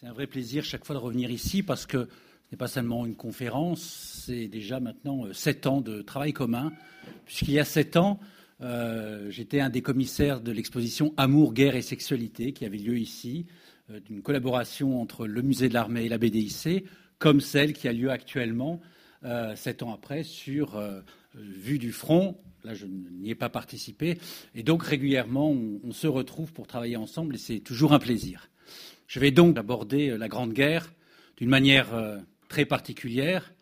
C'est un vrai plaisir chaque fois de revenir ici parce que ce n'est pas seulement une conférence, c'est déjà maintenant euh, sept ans de travail commun. Puisqu'il y a sept ans, euh, j'étais un des commissaires de l'exposition Amour, guerre et sexualité qui avait lieu ici, euh, d'une collaboration entre le musée de l'armée et la BDIC, comme celle qui a lieu actuellement, sept ans après, sur Vue du front. Là, je n'y ai pas participé. Et donc, régulièrement, on se retrouve pour travailler ensemble et c'est toujours un plaisir. Je vais donc aborder la Grande Guerre d'une manière très particulière.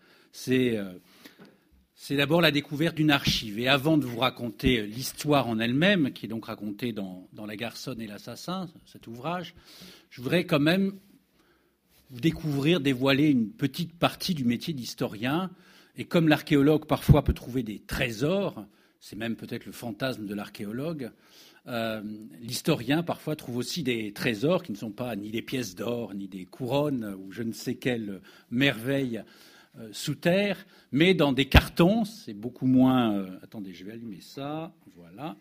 Euh, c'est d'abord la découverte d'une archive. Et avant de vous raconter l'histoire en elle-même, qui est donc racontée dans, La Garçonne et l'Assassin, cet ouvrage, je voudrais quand même vous découvrir, dévoiler une petite partie du métier d'historien. Et comme l'archéologue parfois peut trouver des trésors, c'est même peut-être le fantasme de l'archéologue, euh, l'historien parfois trouve aussi des trésors qui ne sont pas ni des pièces d'or, ni des couronnes ou je ne sais quelle merveille euh, sous terre, mais dans des cartons. C'est beaucoup moins. Euh, attendez, je vais allumer ça. Voilà.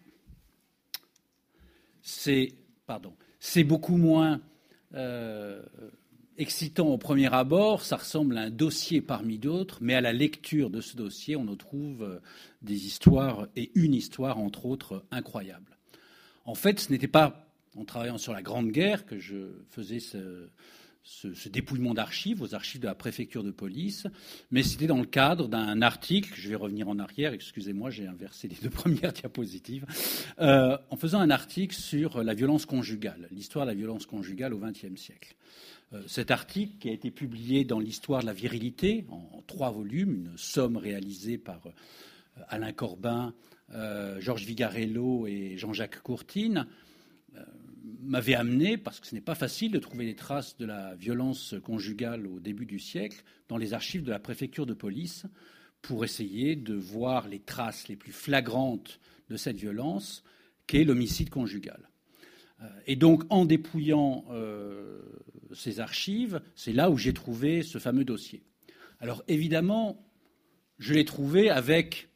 C'est pardon. C'est beaucoup moins excitant au premier abord. Ça ressemble à un dossier parmi d'autres, mais à la lecture de ce dossier, on trouve des histoires et une histoire entre autres incroyable. En fait, ce n'était pas en travaillant sur la Grande Guerre que je faisais ce, dépouillement d'archives, aux archives de la préfecture de police, mais c'était dans le cadre d'un article, je vais revenir en arrière, excusez-moi, j'ai inversé les deux premières diapositives, euh, en faisant un article sur la violence conjugale, l'histoire de la violence conjugale au XXe siècle. Euh, cet article, qui a été publié dans l'histoire de la virilité, en, trois volumes, une somme réalisée par euh, Alain Corbin, Georges Vigarello et Jean-Jacques Courtine, euh, m'avaient amené, parce que ce n'est pas facile de trouver des traces de la violence conjugale au début du siècle, dans les archives de la préfecture de police, pour essayer de voir les traces les plus flagrantes de cette violence qu'est l'homicide conjugal. Euh, et donc, en dépouillant ces archives, c'est là où j'ai trouvé ce fameux dossier. Alors, évidemment, je l'ai trouvé avec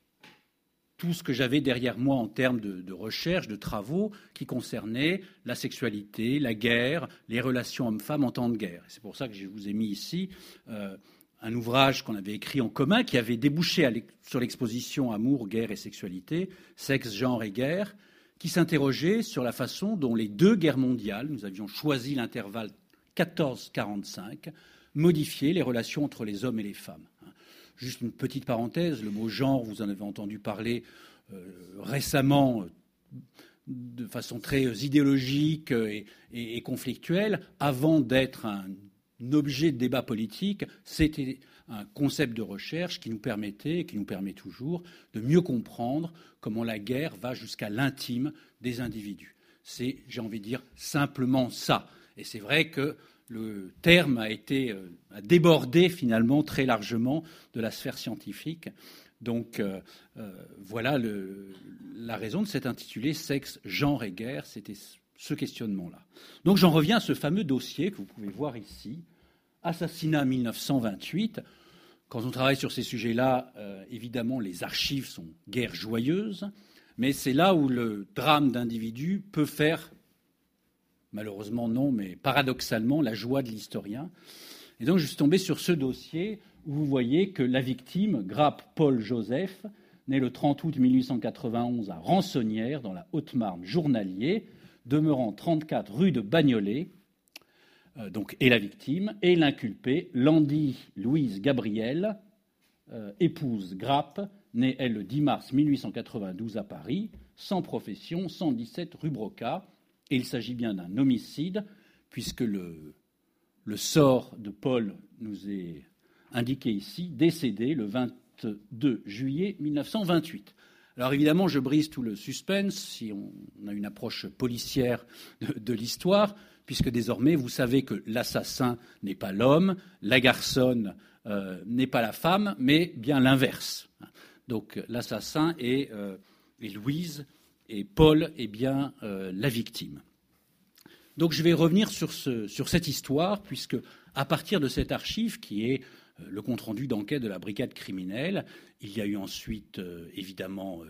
tout ce que j'avais derrière moi en termes de, recherche, de travaux qui concernaient la sexualité, la guerre, les relations hommes-femmes en temps de guerre. C'est pour ça que je vous ai mis ici euh, un ouvrage qu'on avait écrit en commun qui avait débouché sur l'exposition Amour, guerre et sexualité, sexe, genre et guerre, qui s'interrogeait sur la façon dont les deux guerres mondiales, nous avions choisi l'intervalle 14-45, modifiaient les relations entre les hommes et les femmes. Juste une petite parenthèse, le mot genre, vous en avez entendu parler euh, récemment euh, de façon très idéologique et, conflictuelle. Avant d'être un, objet de débat politique, c'était un concept de recherche qui nous permettait, et qui nous permet toujours, de mieux comprendre comment la guerre va jusqu'à l'intime des individus. C'est, j'ai envie de dire, simplement ça. Et c'est vrai que le terme a été euh, débordé finalement très largement de la sphère scientifique. Donc euh, euh, voilà la raison de cet intitulé Sexe, genre et guerre. C'était ce questionnement-là. Donc j'en reviens à ce fameux dossier que vous pouvez voir ici, Assassinat 1928. Quand on travaille sur ces sujets-là, évidemment, les archives sont guerre joyeuses, mais c'est là où le drame d'individus peut faire Malheureusement, non, mais paradoxalement, la joie de l'historien. Et donc, je suis tombé sur ce dossier où vous voyez que la victime, Grappe Paul Joseph, né le 30 août 1891 à Rançonnière, dans la Haute-Marne, journalier, demeurant 34 rue de Bagnolet, euh, donc, est la victime, et l'inculpée, Landy Louise Gabrielle, euh, épouse Grappe, née elle le 10 mars 1892 à Paris, sans profession, 117 rue Broca, et il s'agit bien d'un homicide, puisque le, sort de Paul nous est indiqué ici, décédé le 22 juillet 1928. Alors évidemment, je brise tout le suspense si on a une approche policière de, l'histoire, puisque désormais, vous savez que l'assassin n'est pas l'homme, la garçonne euh, n'est pas la femme, mais bien l'inverse. Donc l'assassin est, euh, est Louise, et Paul est bien euh, la victime. Donc je vais revenir sur, cette histoire, puisque à partir de cette archive qui est euh, le compte-rendu d'enquête de la brigade criminelle, il y a eu ensuite, euh, évidemment,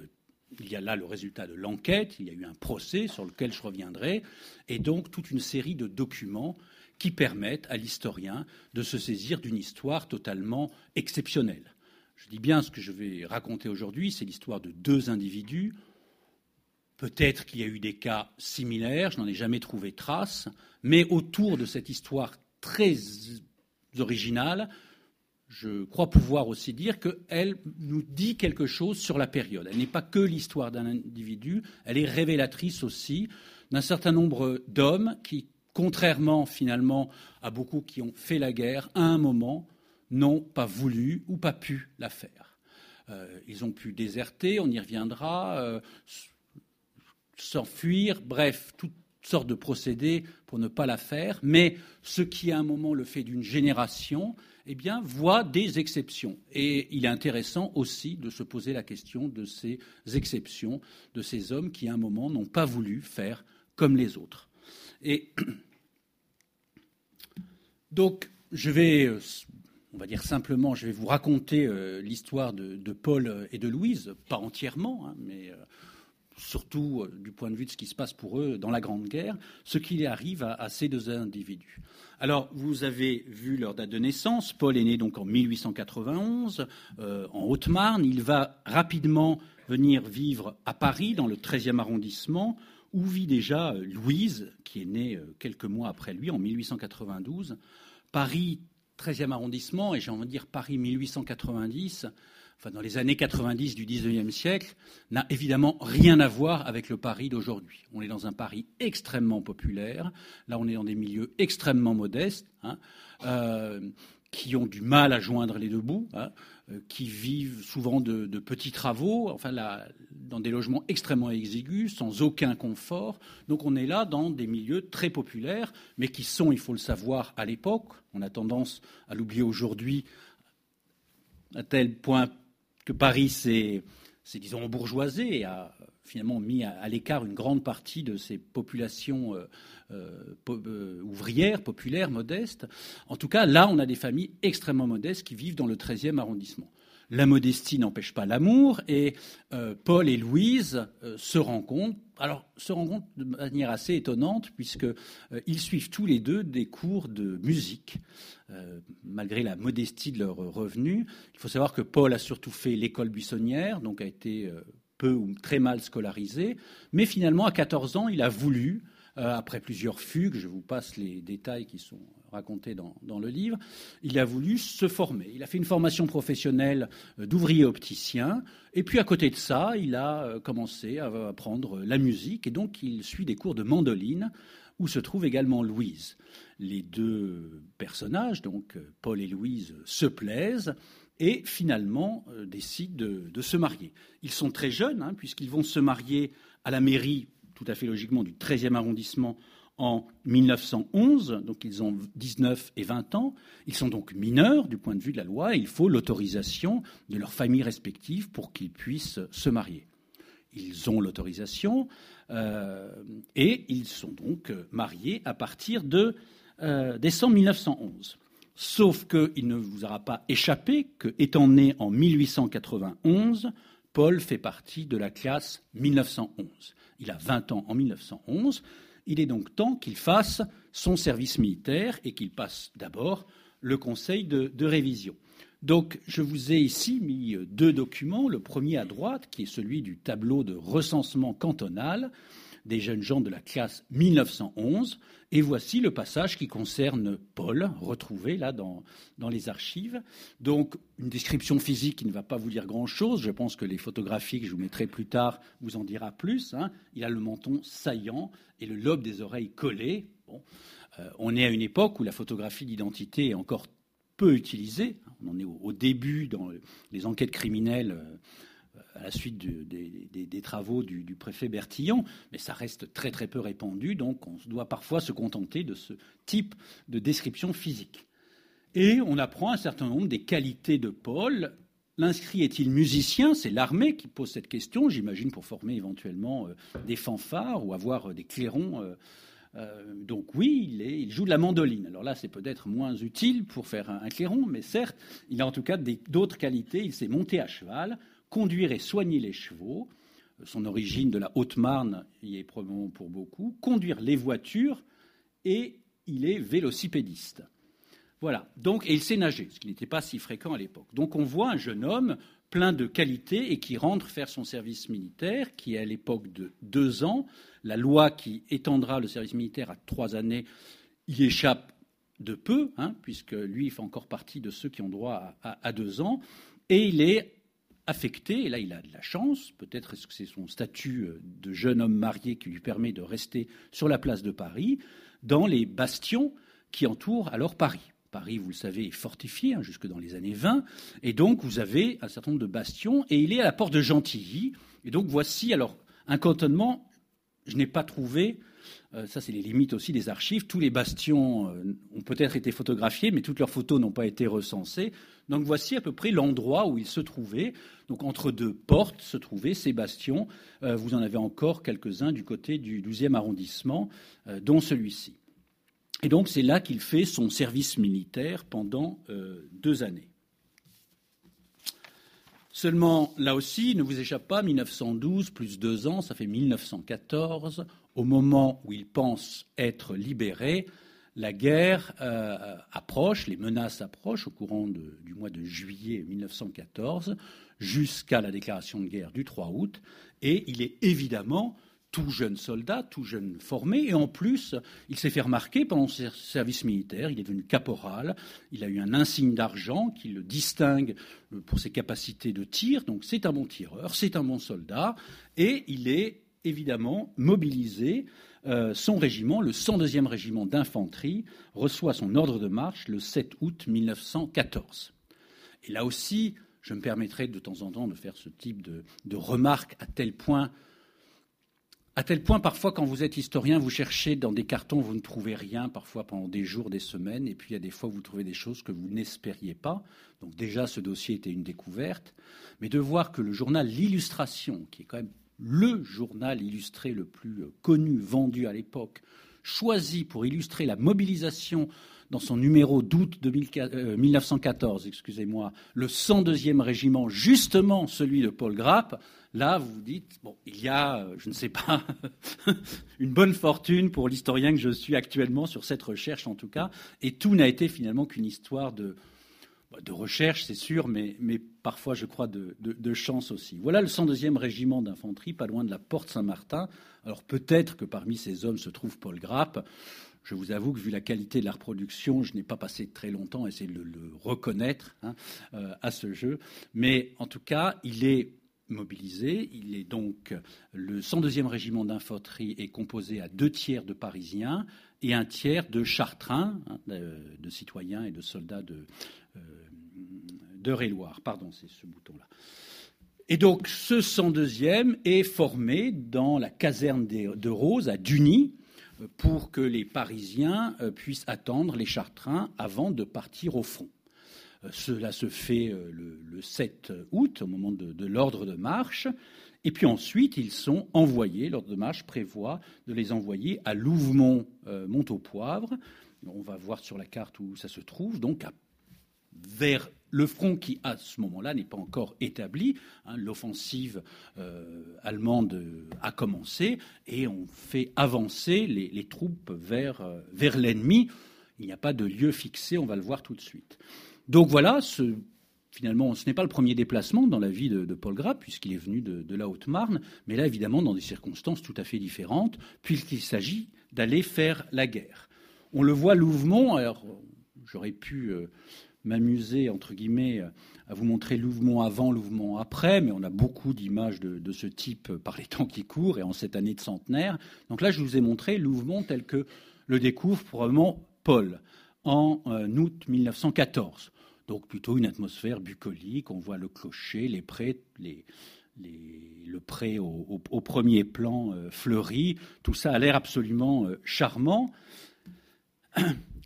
il y a là le résultat de l'enquête, il y a eu un procès sur lequel je reviendrai, et donc toute une série de documents qui permettent à l'historien de se saisir d'une histoire totalement exceptionnelle. Je dis bien ce que je vais raconter aujourd'hui, c'est l'histoire de deux individus. Peut-être qu'il y a eu des cas similaires, je n'en ai jamais trouvé trace, mais autour de cette histoire très originale, je crois pouvoir aussi dire qu'elle nous dit quelque chose sur la période. Elle n'est pas que l'histoire d'un individu, elle est révélatrice aussi d'un certain nombre d'hommes qui, contrairement finalement à beaucoup qui ont fait la guerre, à un moment n'ont pas voulu ou pas pu la faire. Euh, ils ont pu déserter, on y reviendra, euh, s'enfuir, bref, toutes sortes de procédés pour ne pas la faire, mais ce qui à un moment le fait d'une génération, eh bien, voit des exceptions. Et il est intéressant aussi de se poser la question de ces exceptions, de ces hommes qui à un moment n'ont pas voulu faire comme les autres. Et donc, je vais on va dire simplement, je vais vous raconter euh, l'histoire de, Paul et de Louise, pas entièrement, hein, mais euh, surtout euh, du point de vue de ce qui se passe pour eux dans la Grande Guerre, ce qui arrive à, ces deux individus. Alors, vous avez vu leur date de naissance. Paul est né donc en 1891 en Haute-Marne. Il va rapidement venir vivre à Paris, dans le 13e arrondissement, où vit déjà Louise, qui est née quelques mois après lui, en 1892. Paris 13e arrondissement, et j'ai envie de dire Paris 1890, enfin dans les années 90 du 19e siècle, n'a évidemment rien à voir avec le Paris d'aujourd'hui. On est dans un Paris extrêmement populaire, là on est dans des milieux extrêmement modestes, hein, euh, qui ont du mal à joindre les deux bouts. Hein. Euh, qui vivent souvent de, petits travaux, enfin dans des logements extrêmement exigus, sans aucun confort. Donc on est là dans des milieux très populaires, mais qui sont, il faut le savoir, à l'époque, on a tendance à l'oublier aujourd'hui, à tel point que Paris s'est, disons, bourgeoisé et a finalement mis à, l'écart une grande partie de ces populations euh, euh, euh, ouvrières, populaires, modestes. En tout cas, là, on a des familles extrêmement modestes qui vivent dans le 13e arrondissement. La modestie n'empêche pas l'amour et Paul et Louise se rencontrent. Alors, se rencontrent de manière assez étonnante puisqu'ils suivent tous les deux des cours de musique. malgré la modestie de leurs revenus. Il faut savoir que Paul a surtout fait l'école buissonnière, donc a été peu ou très mal scolarisé, mais finalement, à 14 ans, il a voulu, euh, après plusieurs fugues, je vous passe les détails qui sont racontés dans, le livre, il a voulu se former. Il a fait une formation professionnelle euh, d'ouvrier opticien, et puis à côté de ça, il a euh, commencé à apprendre la musique, et donc il suit des cours de mandoline, où se trouve également Louise. Les deux personnages, donc Paul et Louise, se plaisent, et finalement euh, décident de, se marier. Ils sont très jeunes, hein, puisqu'ils vont se marier à la mairie, tout à fait logiquement, du 13e arrondissement en 1911, donc ils ont 19 et 20 ans. Ils sont donc mineurs du point de vue de la loi, et il faut l'autorisation de leurs familles respectives pour qu'ils puissent se marier. Ils ont l'autorisation euh, et ils sont donc mariés à partir de euh, décembre 1911. Sauf qu'il ne vous aura pas échappé que, étant né en 1891, Paul fait partie de la classe 1911. Il a 20 ans en 1911. Il est donc temps qu'il fasse son service militaire et qu'il passe d'abord le conseil de, révision. Donc, je vous ai ici mis deux documents. Le premier à droite, qui est celui du tableau de recensement cantonal, des jeunes gens de la classe 1911. Et voici le passage qui concerne Paul, retrouvé là dans, dans les archives. Donc, une description physique qui ne va pas vous dire grand-chose. Je pense que les photographies que je vous mettrai plus tard vous en dira plus. Hein. Il a le menton saillant et le lobe des oreilles collé. Bon. Euh, on est à une époque où la photographie d'identité est encore peu utilisée. On en est au, début dans les enquêtes criminelles. Euh, à la suite des, travaux du, préfet Bertillon, mais ça reste très très peu répandu, donc on doit parfois se contenter de ce type de description physique. Et on apprend un certain nombre des qualités de Paul. L'inscrit est-il musicien? C'est l'armée qui pose cette question, j'imagine, pour former éventuellement euh, des fanfares ou avoir euh, des clairons. Euh, donc oui, il, joue de la mandoline. Alors là, c'est peut-être moins utile pour faire un, clairon, mais certes, il a en tout cas d'autres qualités. Il s'est monté à cheval conduire et soigner les chevaux, son origine de la Haute-Marne y est probablement pour beaucoup, conduire les voitures, et il est vélocipédiste. Voilà. Donc, et il sait nager, ce qui n'était pas si fréquent à l'époque. Donc, on voit un jeune homme plein de qualités et qui rentre faire son service militaire, qui est à l'époque de deux ans. La loi qui étendra le service militaire à trois années y échappe de peu, hein, puisque lui, il fait encore partie de ceux qui ont droit à, deux ans. Et il est affecté, et là il a de la chance, peut-être est-ce que c'est son statut euh, de jeune homme marié qui lui permet de rester sur la place de Paris, dans les bastions qui entourent alors Paris. Paris, vous le savez, est fortifié hein, jusque dans les années 20, et donc vous avez un certain nombre de bastions, et il est à la porte de Gentilly. Et donc voici alors un cantonnement. Je n'ai pas trouvé, euh, ça c'est les limites aussi des archives. Tous les bastions euh, ont peut-être été photographiés, mais toutes leurs photos n'ont pas été recensées. Donc voici à peu près l'endroit où il se trouvait. Donc entre deux portes se trouvaient ces bastions. Euh, vous en avez encore quelques-uns du côté du 12e arrondissement, dont celui-ci. Et donc c'est là qu'il fait son service militaire pendant deux années. Seulement, là aussi, ne vous échappe pas, 1912 plus deux ans, ça fait 1914. Au moment où il pense être libéré, la guerre euh, approche, les menaces approchent au courant du mois de juillet 1914 jusqu'à la déclaration de guerre du 3 août. Et il est évidemment tout jeune soldat, tout jeune formé, et en plus, il s'est fait remarquer pendant son service militaire, il est devenu caporal, il a eu un insigne d'argent qui le distingue euh, pour ses capacités de tir, donc c'est un bon tireur, c'est un bon soldat, et il est évidemment mobilisé. Euh, son régiment, le 102e régiment d'infanterie, reçoit son ordre de marche le 7 août 1914. Et là aussi, je me permettrai de temps en temps de faire ce type de, de remarques à tel point à tel point, parfois, quand vous êtes historien, vous cherchez dans des cartons, vous ne trouvez rien, parfois pendant des jours, des semaines, et puis il y a des fois, vous trouvez des choses que vous n'espériez pas. Donc déjà, ce dossier était une découverte. Mais de voir que le journal L'Illustration, qui est quand même le journal illustré le plus euh, connu, vendu à l'époque, choisi pour illustrer la mobilisation dans son numéro d'août 1914, euh, excusez-moi, le 102e régiment, justement celui de Paul Grapp, là, vous vous dites, bon, il y a, euh, je ne sais pas, une bonne fortune pour l'historien que je suis actuellement sur cette recherche, en tout cas, et tout n'a été finalement qu'une histoire de, bah, de recherche, c'est sûr, mais, mais, parfois, je crois, de, de, chance aussi. Voilà le 102e régiment d'infanterie, pas loin de la porte Saint-Martin. Alors peut-être que parmi ces hommes se trouve Paul Grapp. Je vous avoue que vu la qualité de la reproduction, je n'ai pas passé très longtemps à essayer de le, reconnaître hein, euh, à ce jeu. Mais en tout cas, il est mobilisé. Il est donc le 102e régiment d'infanterie est composé à deux tiers de Parisiens et un tiers de Chartrains, hein, de, citoyens et de soldats de, euh, de Pardon, c'est ce bouton-là. Et donc, ce 102e est formé dans la caserne de Rose à Duny, pour que les Parisiens euh, puissent attendre les Chartrains avant de partir au front. Euh, cela se fait euh, le, 7 août, au moment de, l'ordre de marche. Et puis ensuite, ils sont envoyés, l'ordre de marche prévoit de les envoyer à Louvemont, Mont-au-Poivre. On va voir sur la carte où ça se trouve, donc vers le front qui, à ce moment-là, n'est pas encore établi. Hein, l'offensive euh, allemande euh, a commencé et on fait avancer les, troupes vers, euh, vers l'ennemi. Il n'y a pas de lieu fixé, on va le voir tout de suite. Donc voilà, finalement, ce n'est pas le premier déplacement dans la vie de, Paul Grapp, puisqu'il est venu de, la Haute-Marne, mais là, évidemment, dans des circonstances tout à fait différentes, puisqu'il s'agit d'aller faire la guerre. On le voit Louvemont, alors j'aurais pu m'amuser, entre guillemets, à vous montrer Louvemont avant, Louvemont après, mais on a beaucoup d'images de, ce type par les temps qui courent et en cette année de centenaire. Donc là, je vous ai montré Louvemont tel que le découvre probablement Paul en euh, août 1914. Donc plutôt une atmosphère bucolique, on voit le clocher, les prés, le pré au, premier plan euh, fleuri, tout ça a l'air absolument euh, charmant.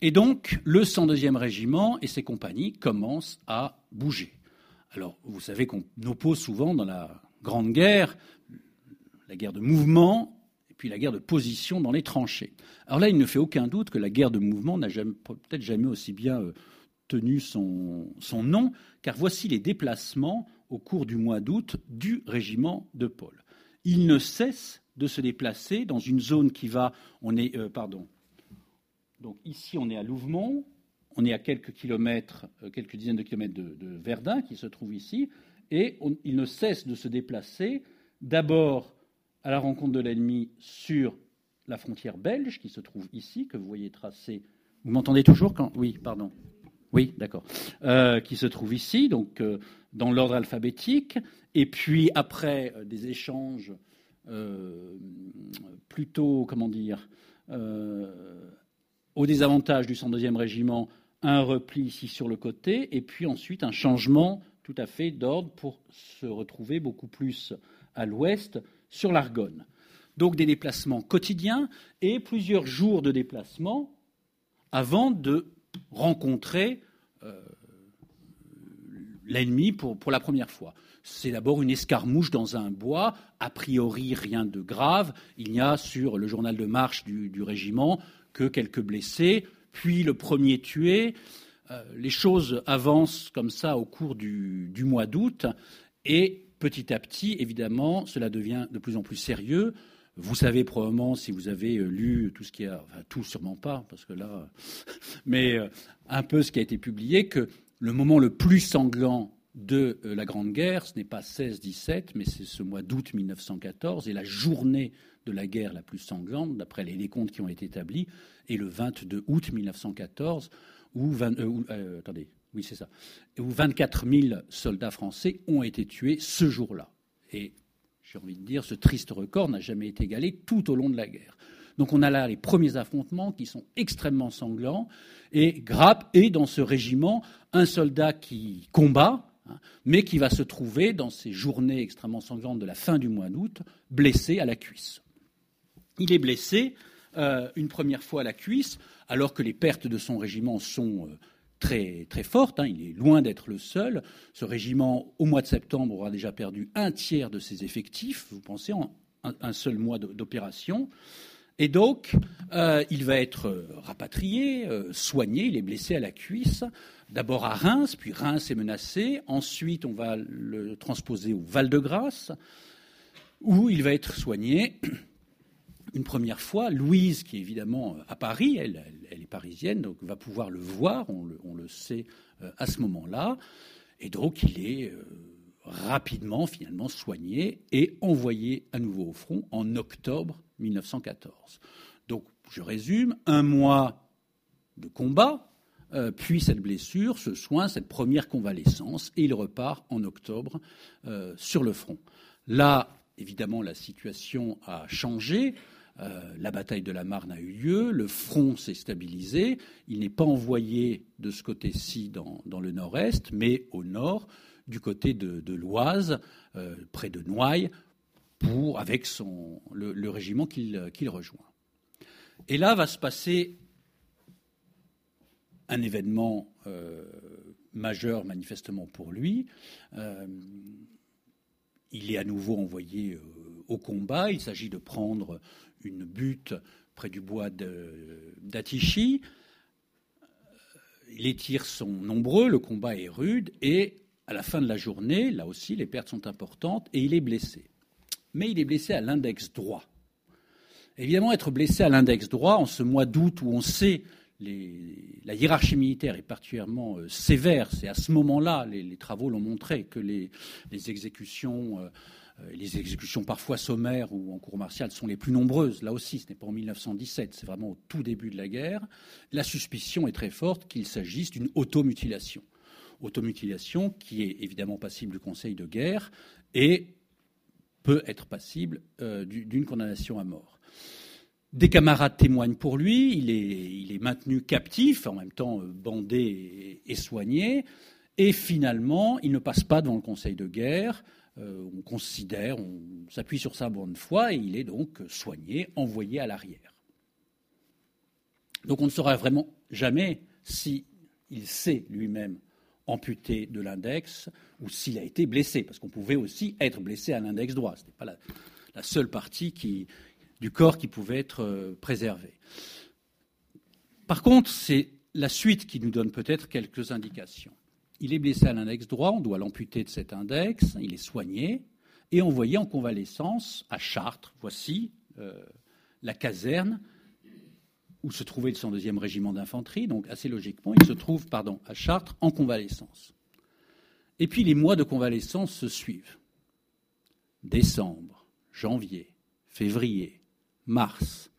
Et donc, le 102e régiment et ses compagnies commencent à bouger. Alors, vous savez qu'on oppose souvent dans la Grande Guerre la guerre de mouvement et puis la guerre de position dans les tranchées. Alors là, il ne fait aucun doute que la guerre de mouvement n'a peut-être jamais aussi bien euh, tenu son, nom, car voici les déplacements au cours du mois d'août du régiment de Paul. Il ne cesse de se déplacer dans une zone qui va, on est, euh, pardon, Donc ici, on est à Louvemont, on est à quelques kilomètres, euh, quelques dizaines de kilomètres de, Verdun, qui se trouve ici, et il ne cesse de se déplacer, d'abord à la rencontre de l'ennemi sur la frontière belge, qui se trouve ici, que vous voyez tracée. Vous m'entendez toujours quand Oui, pardon. Oui, d'accord. Euh, qui se trouve ici, donc euh, dans l'ordre alphabétique, et puis après des échanges plutôt, comment dire, au désavantage du 102e régiment un repli ici sur le côté, et puis ensuite un changement tout à fait d'ordre pour se retrouver beaucoup plus à l'ouest sur l'Argonne. Donc des déplacements quotidiens et plusieurs jours de déplacement avant de rencontrer euh, l'ennemi pour, pour la première fois. C'est d'abord une escarmouche dans un bois, a priori rien de grave. Il n'y a sur le journal de marche du, du régiment que quelques blessés, puis le premier tué. Euh, les choses avancent comme ça au cours du, mois d'août et petit à petit, évidemment, cela devient de plus en plus sérieux. Vous savez probablement, si vous avez euh, lu tout ce qui a, enfin tout sûrement pas, parce que là, mais euh, un peu ce qui a été publié, que le moment le plus sanglant de la Grande Guerre, ce n'est pas 16-17, mais c'est ce mois d'août 1914, et la journée de la guerre la plus sanglante, d'après les décomptes qui ont été établis, et le 22 août 1914, où, 20, euh, euh, attendez, oui c'est ça, où 24 000 soldats français ont été tués ce jour-là. Et j'ai envie de dire, ce triste record n'a jamais été égalé tout au long de la guerre. Donc on a là les premiers affrontements qui sont extrêmement sanglants. Et Grappe est dans ce régiment un soldat qui combat, hein, mais qui va se trouver dans ces journées extrêmement sanglantes de la fin du mois d'août, blessé à la cuisse. Il est blessé euh, une première fois à la cuisse, alors que les pertes de son régiment sont euh, très, fortes. Hein. il est loin d'être le seul. Ce régiment, au mois de septembre, aura déjà perdu un tiers de ses effectifs, vous pensez, en un, seul mois d'opération. Et donc, euh, il va être rapatrié, soigné, il est blessé à la cuisse, d'abord à Reims, puis Reims est menacé, ensuite on va le transposer au Val-de-Grâce, où il va être soigné une première fois. Louise, qui est évidemment à Paris, elle, est parisienne, donc va pouvoir le voir, on le, sait euh, à ce moment-là. Et donc il est euh, rapidement finalement soigné et envoyé à nouveau au front en octobre 1914. Donc je résume, un mois de combat, euh, puis cette blessure, ce soin, cette première convalescence, et il repart en octobre sur le front. Là, évidemment, la situation a changé. Euh, la bataille de la Marne a eu lieu, le front s'est stabilisé, il n'est pas envoyé de ce côté-ci dans, le nord-est, mais au nord, du côté de, l'Oise, euh, près de Noailles, pour, avec son, le, régiment qu'il rejoint. Et là va se passer un événement euh, majeur manifestement pour lui. il est à nouveau envoyé au combat. Il s'agit de prendre une butte près du bois d'Atichy. Les tirs sont nombreux, le combat est rude, et à la fin de la journée, là aussi, les pertes sont importantes, et il est blessé. Mais il est blessé à l'index droit. Évidemment, être blessé à l'index droit, en ce mois d'août où on sait les, la hiérarchie militaire est particulièrement euh, sévère, c'est à ce moment-là, les, travaux l'ont montré, que les, exécutions euh, les exécutions parfois sommaires ou en cours martial sont les plus nombreuses. Là aussi, ce n'est pas en 1917, c'est vraiment au tout début de la guerre. La suspicion est très forte qu'il s'agisse d'une automutilation. Automutilation qui est évidemment passible du conseil de guerre et peut être passible euh, d'une condamnation à mort. Des camarades témoignent pour lui, il est, maintenu captif, en même temps euh, bandé et soigné, et finalement, il ne passe pas devant le conseil de guerre. Euh, on considère, on s'appuie sur sa bonne foi et il est donc soigné, envoyé à l'arrière. Donc on ne saura vraiment jamais s'il s'est lui-même amputé de l'index ou s'il a été blessé, parce qu'on pouvait aussi être blessé à l'index droit. Ce n'est pas la, seule partie du corps qui pouvait être euh, préservée. Par contre, c'est la suite qui nous donne peut-être quelques indications. Il est blessé à l'index droit, on doit l'amputer de cet index, il est soigné et envoyé en convalescence à Chartres. Voici euh, la caserne où se trouvait le 102e régiment d'infanterie, donc assez logiquement, il se trouve à Chartres en convalescence. Et puis les mois de convalescence se suivent. Décembre, janvier, février, mars.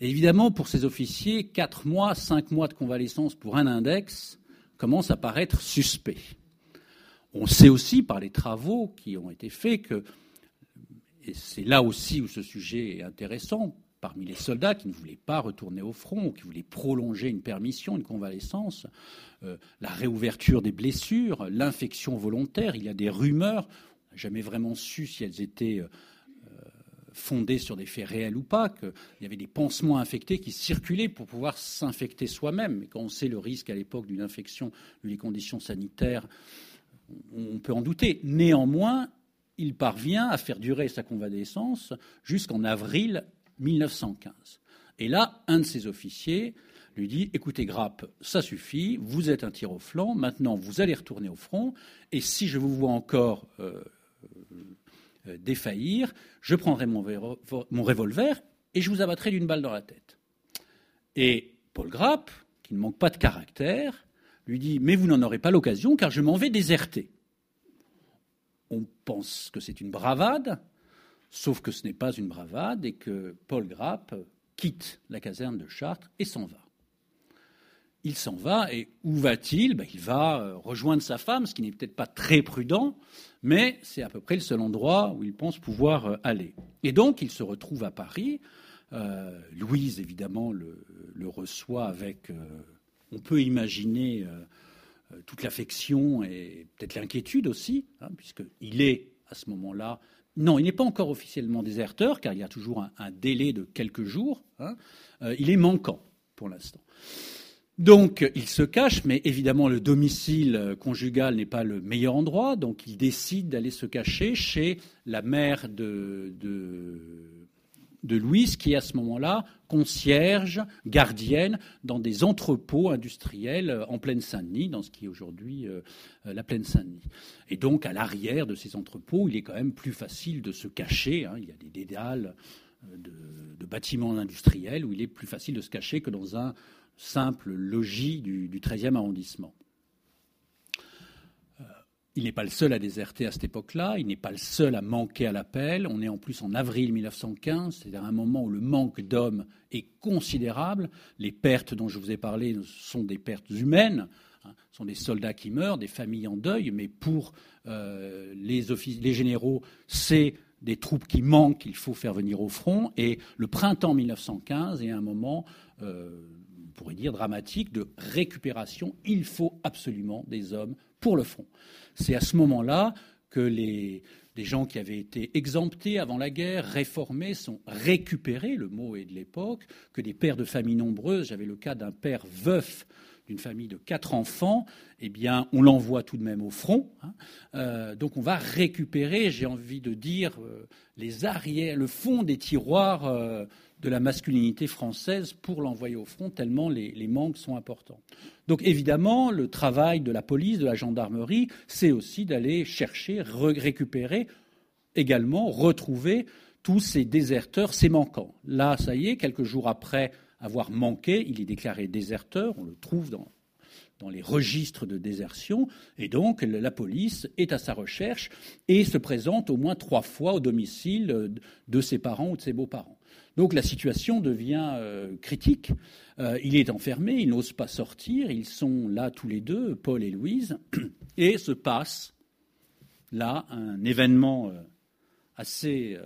Évidemment, pour ces officiers, quatre mois, cinq mois de convalescence pour un index commence à paraître suspect. On sait aussi par les travaux qui ont été faits que, et c'est là aussi où ce sujet est intéressant, parmi les soldats qui ne voulaient pas retourner au front, qui voulaient prolonger une permission, une convalescence, euh, la réouverture des blessures, l'infection volontaire, il y a des rumeurs, on n'a jamais vraiment su si elles étaient fondées sur des faits réels ou pas, qu'il y avait des pansements infectés qui circulaient pour pouvoir s'infecter soi-même. Mais quand on sait le risque à l'époque d'une infection, les conditions sanitaires, on peut en douter. Néanmoins, il parvient à faire durer sa convalescence jusqu'en avril 1915. Et là, un de ses officiers lui dit Écoutez, Grappe, ça suffit, vous êtes un tir au flanc, maintenant vous allez retourner au front, et si je vous vois encore euh, défaillir, je prendrai mon, mon, revolver et je vous abattrai d'une balle dans la tête. Et Paul Grappe, qui ne manque pas de caractère, lui dit Mais vous n'en aurez pas l'occasion car je m'en vais déserter. On pense que c'est une bravade, sauf que ce n'est pas une bravade et que Paul Grappe quitte la caserne de Chartres et s'en va. Il s'en va et où va-t-il? Ben, Il va euh, rejoindre sa femme, ce qui n'est peut-être pas très prudent, mais c'est à peu près le seul endroit où il pense pouvoir euh, aller. Et donc il se retrouve à Paris. Euh, Louise, évidemment, le, reçoit avec on peut imaginer toute l'affection et peut-être l'inquiétude aussi, hein, puisqu'il est à ce moment-là. Non, il n'est pas encore officiellement déserteur, car il y a toujours un, délai de quelques jours. Hein. Il est manquant pour l'instant. Donc, il se cache, mais évidemment, le domicile conjugal n'est pas le meilleur endroit. Donc, il décide d'aller se cacher chez la mère de, de Louise, qui est à ce moment-là concierge, gardienne dans des entrepôts industriels euh, en pleine Saint-Denis, dans ce qui est aujourd'hui euh, euh, la plaine Saint-Denis. Et donc, à l'arrière de ces entrepôts, il est quand même plus facile de se cacher. Hein. Il y a des dédales de, bâtiments industriels où il est plus facile de se cacher que dans un simple logis du, du 13e arrondissement. Il n'est pas le seul à déserter à cette époque-là, il n'est pas le seul à manquer à l'appel. On est en plus en avril 1915, c'est-à-dire un moment où le manque d'hommes est considérable. Les pertes dont je vous ai parlé sont des pertes humaines, hein. ce sont des soldats qui meurent, des familles en deuil, mais pour euh, les, les généraux, c'est des troupes qui manquent, il faut faire venir au front. Et le printemps 1915 est un moment, euh, pourrait dire, dramatique de récupération. Il faut absolument des hommes pour le front. C'est à ce moment-là que les, gens qui avaient été exemptés avant la guerre, réformés, sont récupérés, le mot est de l'époque, que des pères de familles nombreuses, j'avais le cas d'un père veuf d'une famille de quatre enfants, eh bien, on l'envoie tout de même au front. Hein. Euh, donc, on va récupérer, j'ai envie de dire, euh, les arrières, le fond des tiroirs euh, de la masculinité française pour l'envoyer au front, tellement les, manques sont importants. Donc évidemment, le travail de la police, de la gendarmerie, c'est aussi d'aller chercher, récupérer, également retrouver tous ces déserteurs, ces manquants. Là, ça y est, quelques jours après avoir manqué, il est déclaré déserteur, on le trouve dans, les registres de désertion, et donc la police est à sa recherche et se présente au moins trois fois au domicile de ses parents ou de ses beaux-parents. Donc la situation devient euh, critique. Euh, il est enfermé, il n'ose pas sortir, ils sont là tous les deux, Paul et Louise, et se passe là un événement euh, assez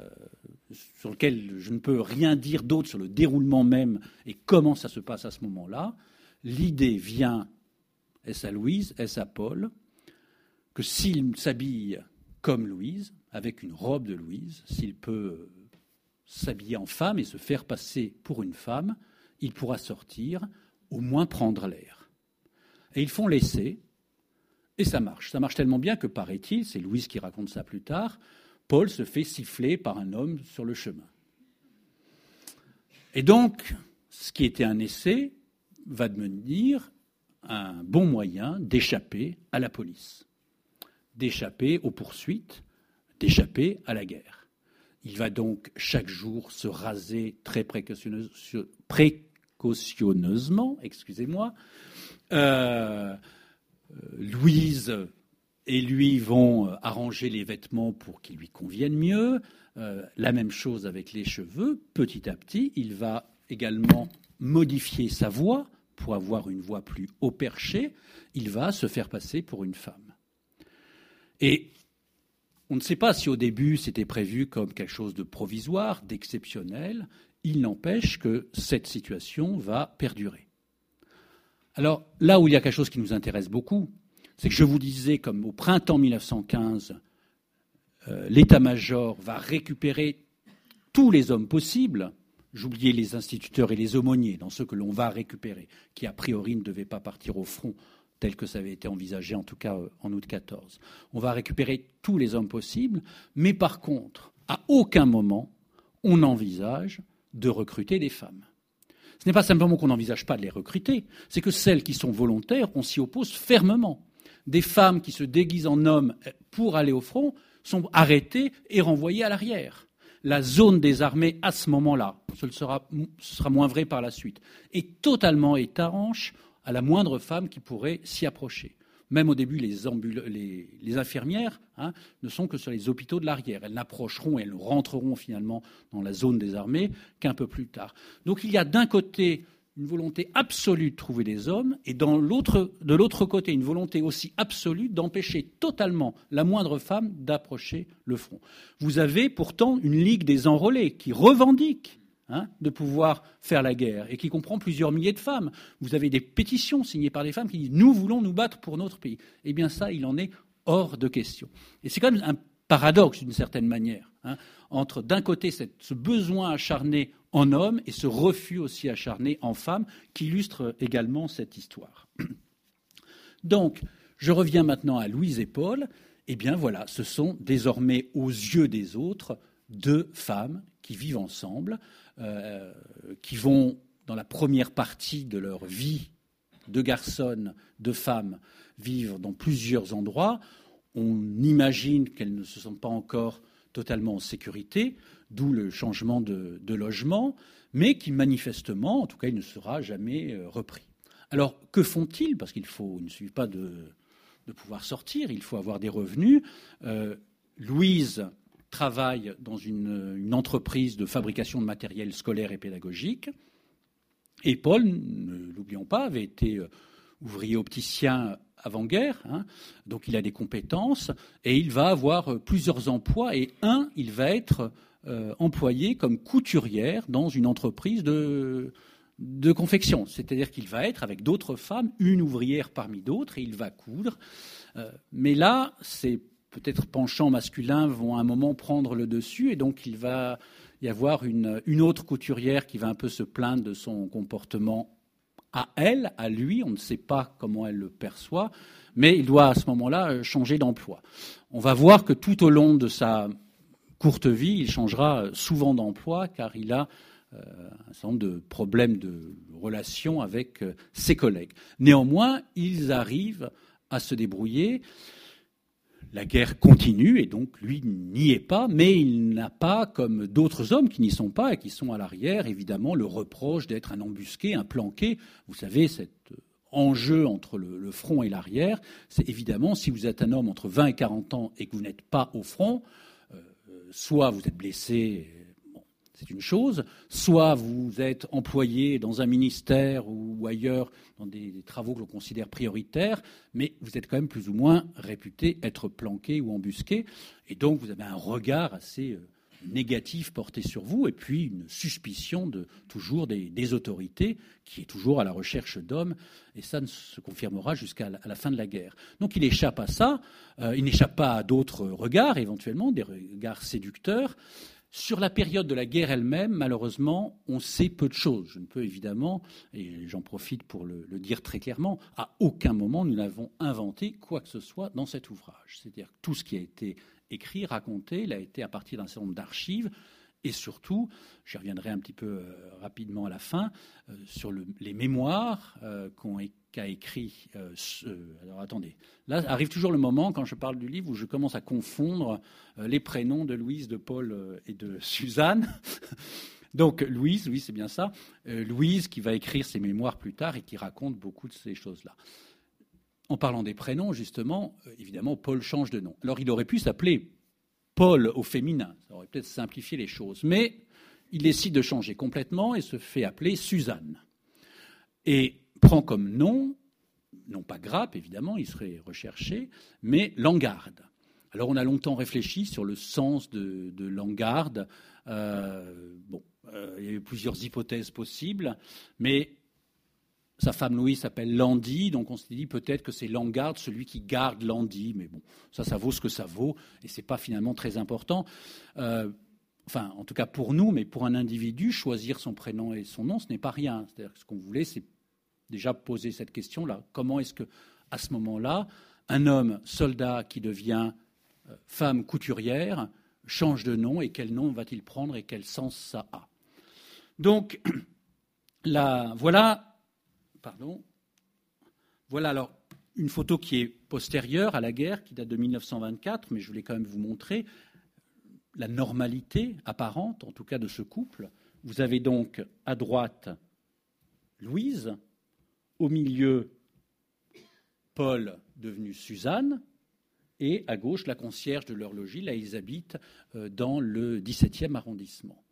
sur lequel je ne peux rien dire d'autre sur le déroulement même et comment ça se passe à ce moment-là. L'idée vient, est-ce à Louise, est-ce à Paul, que s'il s'habille comme Louise, avec une robe de Louise, s'il peut s'habiller en femme et se faire passer pour une femme, il pourra sortir, au moins prendre l'air. Et ils font l'essai, et ça marche. Ça marche tellement bien que, paraît-il, c'est Louise qui raconte ça plus tard, Paul se fait siffler par un homme sur le chemin. Et donc, ce qui était un essai va devenir un bon moyen d'échapper à la police, d'échapper aux poursuites, d'échapper à la guerre. Il va donc chaque jour se raser très cautionneusement, excusez-moi. Euh, Louise et lui vont arranger les vêtements pour qu'ils lui conviennent mieux. la même chose avec les cheveux. Petit à petit, il va également modifier sa voix pour avoir une voix plus haut perchée. Il va se faire passer pour une femme. Et on ne sait pas si au début c'était prévu comme quelque chose de provisoire, d'exceptionnel. Il n'empêche que cette situation va perdurer. Alors là où il y a quelque chose qui nous intéresse beaucoup, c'est que je vous disais, comme au printemps 1915, euh, l'état-major va récupérer tous les hommes possibles. J'oubliais les instituteurs et les aumôniers dans ceux que l'on va récupérer, qui a priori ne devaient pas partir au front tel que ça avait été envisagé, en tout cas euh, en août 14. On va récupérer tous les hommes possibles, mais par contre, à aucun moment, on envisage de recruter des femmes. Ce n'est pas simplement qu'on n'envisage pas de les recruter, c'est que celles qui sont volontaires, on s'y oppose fermement. Des femmes qui se déguisent en hommes pour aller au front sont arrêtées et renvoyées à l'arrière. La zone des armées, à ce moment-là, ce sera, ce sera moins vrai par la suite, est totalement étanche à la moindre femme qui pourrait s'y approcher. Même au début, les, infirmières hein, ne sont que sur les hôpitaux de l'arrière. Elles n'approcheront et elles rentreront finalement dans la zone des armées qu'un peu plus tard. Donc il y a d'un côté une volonté absolue de trouver des hommes et dans de l'autre côté une volonté aussi absolue d'empêcher totalement la moindre femme d'approcher le front. Vous avez pourtant une ligue des enrôlés qui revendique Hein, de pouvoir faire la guerre et qui comprend plusieurs milliers de femmes. Vous avez des pétitions signées par des femmes qui disent Nous voulons nous battre pour notre pays. Eh bien, ça, il en est hors de question. Et c'est quand même un paradoxe, d'une certaine manière, hein, entre d'un côté ce besoin acharné en homme et ce refus aussi acharné en femme, qui illustre également cette histoire. Donc, je reviens maintenant à Louise et Paul. Eh bien, voilà, ce sont désormais aux yeux des autres deux femmes qui vivent ensemble, euh, qui vont, dans la première partie de leur vie de garçons, de femmes, vivre dans plusieurs endroits. On imagine qu'elles ne se sentent pas encore totalement en sécurité, d'où le changement de, logement, mais qui manifestement, en tout cas, il ne sera jamais euh, repris. Alors, que font-ils? Parce qu'il faut, ne suffit pas de, pouvoir sortir, il faut avoir des revenus. Euh, Louise travaille dans une, entreprise de fabrication de matériel scolaire et pédagogique. Et Paul, ne l'oublions pas, avait été euh, ouvrier opticien avant-guerre, hein. donc il a des compétences et il va avoir euh, plusieurs emplois. Et un, il va être euh, employé comme couturière dans une entreprise de, de confection. C'est-à-dire qu'il va être avec d'autres femmes, une ouvrière parmi d'autres, et il va coudre. mais là, c'est peut-être penchants masculins vont à un moment prendre le dessus, et donc il va y avoir une, autre couturière qui va un peu se plaindre de son comportement à elle, à lui, on ne sait pas comment elle le perçoit, mais il doit à ce moment-là changer d'emploi. On va voir que tout au long de sa courte vie, il changera souvent d'emploi car il a euh, un certain nombre de problèmes de relation avec euh, ses collègues. Néanmoins, ils arrivent à se débrouiller la guerre continue et donc lui n'y est pas, mais il n'a pas, comme d'autres hommes qui n'y sont pas et qui sont à l'arrière, évidemment, le reproche d'être un embusqué, un planqué. Vous savez, cet enjeu entre le, front et l'arrière, c'est évidemment si vous êtes un homme entre 20 et 40 ans et que vous n'êtes pas au front, euh, soit vous êtes blessé c'est une chose. Soit vous êtes employé dans un ministère ou ailleurs dans des, travaux que l'on considère prioritaires, mais vous êtes quand même plus ou moins réputé être planqué ou embusqué, et donc vous avez un regard assez euh, négatif porté sur vous, et puis une suspicion toujours des, autorités qui est toujours à la recherche d'hommes, et ça ne se confirmera jusqu'à la, fin de la guerre. Donc il échappe à ça, euh, il n'échappe pas à d'autres regards éventuellement, des regards séducteurs. Sur la période de la guerre elle-même, malheureusement, on sait peu de choses. Je ne peux évidemment, et j'en profite pour le, dire très clairement, à aucun moment nous n'avons inventé quoi que ce soit dans cet ouvrage. C'est-à-dire que tout ce qui a été écrit, raconté, il a été à partir d'un certain nombre d'archives, et surtout, j'y reviendrai un petit peu euh, rapidement à la fin, euh, sur les mémoires euh, qu'a écrit. alors attendez, là arrive toujours le moment quand je parle du livre où je commence à confondre les prénoms de Louise, de Paul et de Suzanne. Donc Louise, oui, c'est bien ça. Euh, Louise qui va écrire ses mémoires plus tard et qui raconte beaucoup de ces choses-là. En parlant des prénoms, justement, euh, évidemment, Paul change de nom. Alors il aurait pu s'appeler Paul au féminin, ça aurait peut-être simplifié les choses, mais il décide de changer complètement et se fait appeler Suzanne. Et prend comme nom, non pas Grappe, évidemment, il serait recherché, mais Langarde. Alors on a longtemps réfléchi sur le sens de, Langarde. Euh, bon, euh, il y a eu plusieurs hypothèses possibles, mais sa femme Louise s'appelle Landy, donc on s'est dit peut-être que c'est Langarde, celui qui garde Landy, mais bon, ça, ça vaut ce que ça vaut, et c'est pas finalement très important. Euh, enfin, en tout cas pour nous, mais pour un individu, choisir son prénom et son nom, ce n'est pas rien. C'est-à-dire que ce qu'on voulait, c'est déjà poser cette question-là. Comment est-ce que, à ce moment-là, un homme soldat qui devient euh, femme couturière change de nom et quel nom va-t-il prendre et quel sens ça a? Donc, là, voilà, pardon, voilà alors une photo qui est postérieure à la guerre, qui date de 1924, mais je voulais quand même vous montrer la normalité apparente, en tout cas de ce couple. Vous avez donc à droite Louise, au milieu Paul devenu Suzanne, et à gauche la concierge de leur logis. Là, ils habitent euh, dans le 17e arrondissement.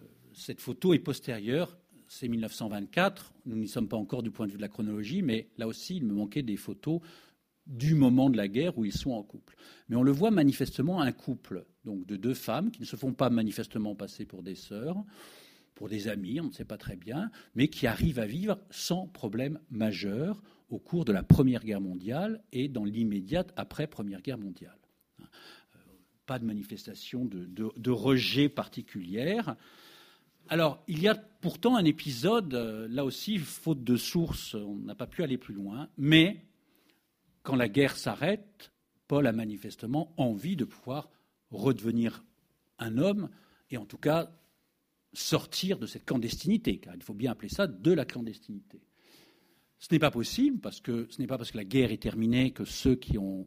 Euh, cette photo est postérieure, c'est 1924. Nous n'y sommes pas encore du point de vue de la chronologie, mais là aussi, il me manquait des photos du moment de la guerre où ils sont en couple. Mais on le voit manifestement un couple donc de deux femmes qui ne se font pas manifestement passer pour des sœurs, pour des amis, on ne sait pas très bien, mais qui arrivent à vivre sans problème majeur au cours de la Première Guerre mondiale et dans l'immédiate après Première Guerre mondiale. Euh, pas de manifestation de, rejet particulière. Alors, il y a pourtant un épisode, euh, là aussi, faute de source, on n'a pas pu aller plus loin, mais quand la guerre s'arrête, Paul a manifestement envie de pouvoir redevenir un homme, et en tout cas sortir de cette clandestinité, car il faut bien appeler ça de la clandestinité. Ce n'est pas possible parce que ce n'est pas parce que la guerre est terminée que ceux qui ont,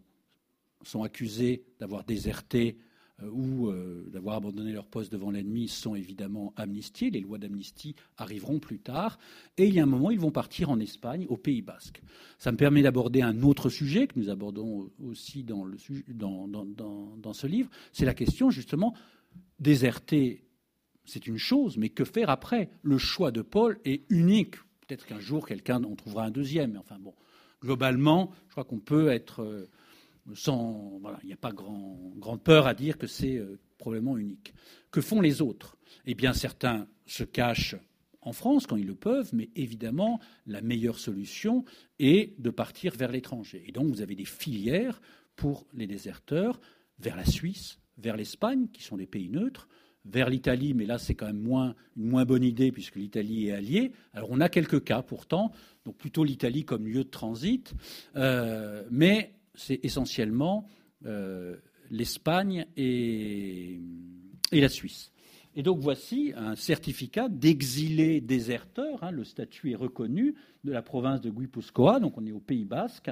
sont accusés d'avoir déserté euh, ou euh, d'avoir abandonné leur poste devant l'ennemi sont évidemment amnistiés. Les lois d'amnistie arriveront plus tard. Et il y a un moment, ils vont partir en Espagne, au Pays basque. Ça me permet d'aborder un autre sujet que nous abordons aussi dans, dans ce livre. C'est la question justement déserter c'est une chose, mais que faire après? Le choix de Paul est unique. Peut-être qu'un jour, quelqu'un en trouvera un deuxième, enfin globalement, je crois qu'on peut être euh, sans. Il n'y a pas grand, grande peur à dire que c'est euh, probablement unique. Que font les autres? Eh bien, certains se cachent en France quand ils le peuvent, mais évidemment, la meilleure solution est de partir vers l'étranger. Et donc, vous avez des filières pour les déserteurs vers la Suisse, vers l'Espagne, qui sont des pays neutres, vers l'Italie, mais là c'est quand même moins, une moins bonne idée puisque l'Italie est alliée. Alors on a quelques cas pourtant, donc plutôt l'Italie comme lieu de transit, euh, mais c'est essentiellement euh, l'Espagne et, la Suisse. Et donc voici un certificat d'exilé déserteur, hein, le statut est reconnu de la province de Guipuscoa, donc on est au Pays basque,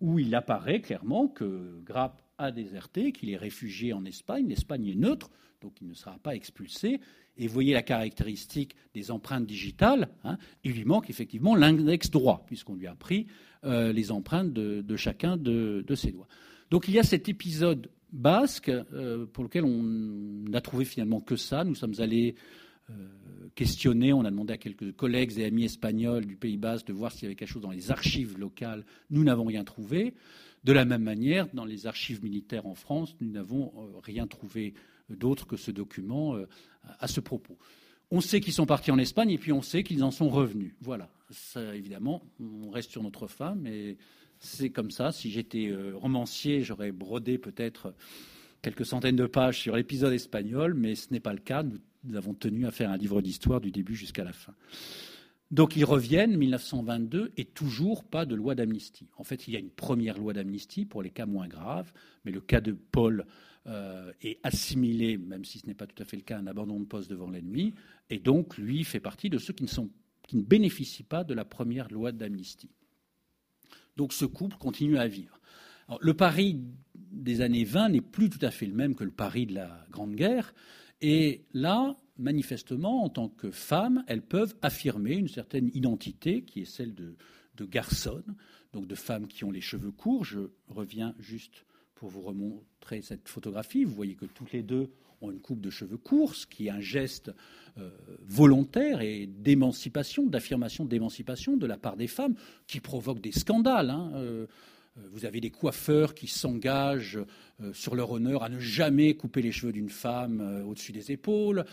où il apparaît clairement que Grappe a déserté, qu'il est réfugié en Espagne, l'Espagne est neutre, donc il ne sera pas expulsé. Et voyez la caractéristique des empreintes digitales, hein, il lui manque effectivement l'index droit, puisqu'on lui a pris euh, les empreintes de, chacun de, ses doigts. Donc il y a cet épisode basque euh, pour lequel on n'a trouvé finalement que ça. Nous sommes allés euh, questionner, on a demandé à quelques collègues et amis espagnols du Pays basque de voir s'il y avait quelque chose dans les archives locales. Nous n'avons rien trouvé. De la même manière, dans les archives militaires en France, nous n'avons rien trouvé d'autres que ce document euh, à ce propos. On sait qu'ils sont partis en Espagne et puis on sait qu'ils en sont revenus. Voilà. Évidemment, on reste sur notre fin, mais c'est comme ça. Si j'étais euh, romancier, j'aurais brodé peut-être quelques centaines de pages sur l'épisode espagnol, mais ce n'est pas le cas. Nous, nous, avons tenu à faire un livre d'histoire du début jusqu'à la fin. Donc ils reviennent, 1922, et toujours pas de loi d'amnistie. En fait, il y a une première loi d'amnistie pour les cas moins graves, mais le cas de Paul euh, est assimilé, même si ce n'est pas tout à fait le cas, un abandon de poste devant l'ennemi, et donc lui fait partie de ceux qui ne, bénéficient pas de la première loi d'amnistie. Donc ce couple continue à vivre. le Paris des années 20 n'est plus tout à fait le même que le Paris de la Grande Guerre, et là, manifestement, en tant que femmes, elles peuvent affirmer une certaine identité qui est celle de, de garçonnes, donc de femmes qui ont les cheveux courts. Je reviens juste pour vous remontrer cette photographie. Vous voyez que toutes les deux ont une coupe de cheveux courts, ce qui est un geste euh, volontaire et d'émancipation, d'affirmation d'émancipation de la part des femmes, qui provoque des scandales. Hein. Euh, euh, vous avez des coiffeurs qui s'engagent sur leur honneur à ne jamais couper les cheveux d'une femme au-dessus des épaules.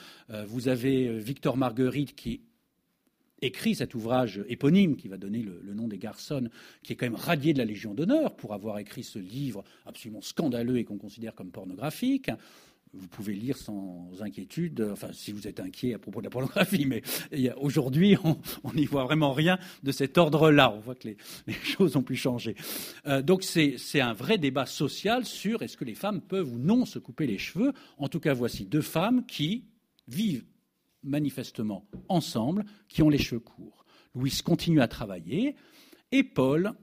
Vous avez Victor Marguerite qui écrit cet ouvrage éponyme qui va donner le, nom des garçons, qui est quand même radié de la Légion d'honneur pour avoir écrit ce livre absolument scandaleux et qu'on considère comme pornographique. Vous pouvez lire sans inquiétude, enfin si vous êtes inquiet à propos de la pornographie, mais aujourd'hui on n'y voit vraiment rien de cet ordre-là. On voit que les, choses ont pu changer. Euh, donc c'est un vrai débat social sur est-ce que les femmes peuvent ou non se couper les cheveux. En tout cas, voici deux femmes qui vivent manifestement ensemble, qui ont les cheveux courts. Louise continue à travailler et Paul,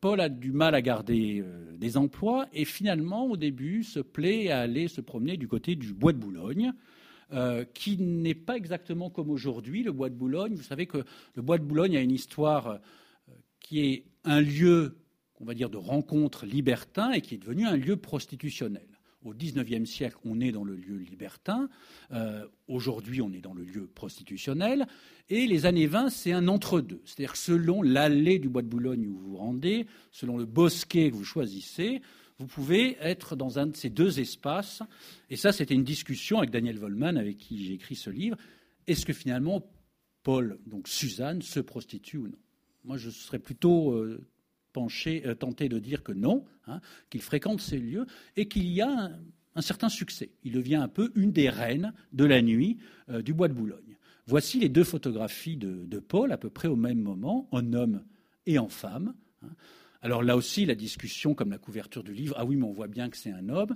Paul a du mal à garder euh, des emplois et finalement, au début, se plaît à aller se promener du côté du bois de Boulogne. Euh, qui n'est pas exactement comme aujourd'hui, le bois de Boulogne. Vous savez que le bois de Boulogne a une histoire euh, qui est un lieu, on va dire, de rencontre libertin et qui est devenu un lieu prostitutionnel. Au XIXe siècle, on est dans le lieu libertin. Euh, aujourd'hui, on est dans le lieu prostitutionnel. Et les années 20, c'est un entre-deux. C'est-à-dire selon l'allée du bois de Boulogne où vous vous rendez, selon le bosquet que vous choisissez, vous pouvez être dans un de ces deux espaces. Et ça, c'était une discussion avec Daniel Volman, avec qui j'ai écrit ce livre. Est-ce que finalement, Paul, donc Suzanne, se prostitue ou non? Moi, je serais plutôt euh, penché, euh, tenté de dire que non, hein, qu'il fréquente ces lieux et qu'il y a un, certain succès. Il devient un peu une des reines de la nuit euh, du bois de Boulogne. Voici les deux photographies de, Paul à peu près au même moment, en homme et en femme. Hein. Alors là aussi, la discussion, comme la couverture du livre, ah oui, mais on voit bien que c'est un homme.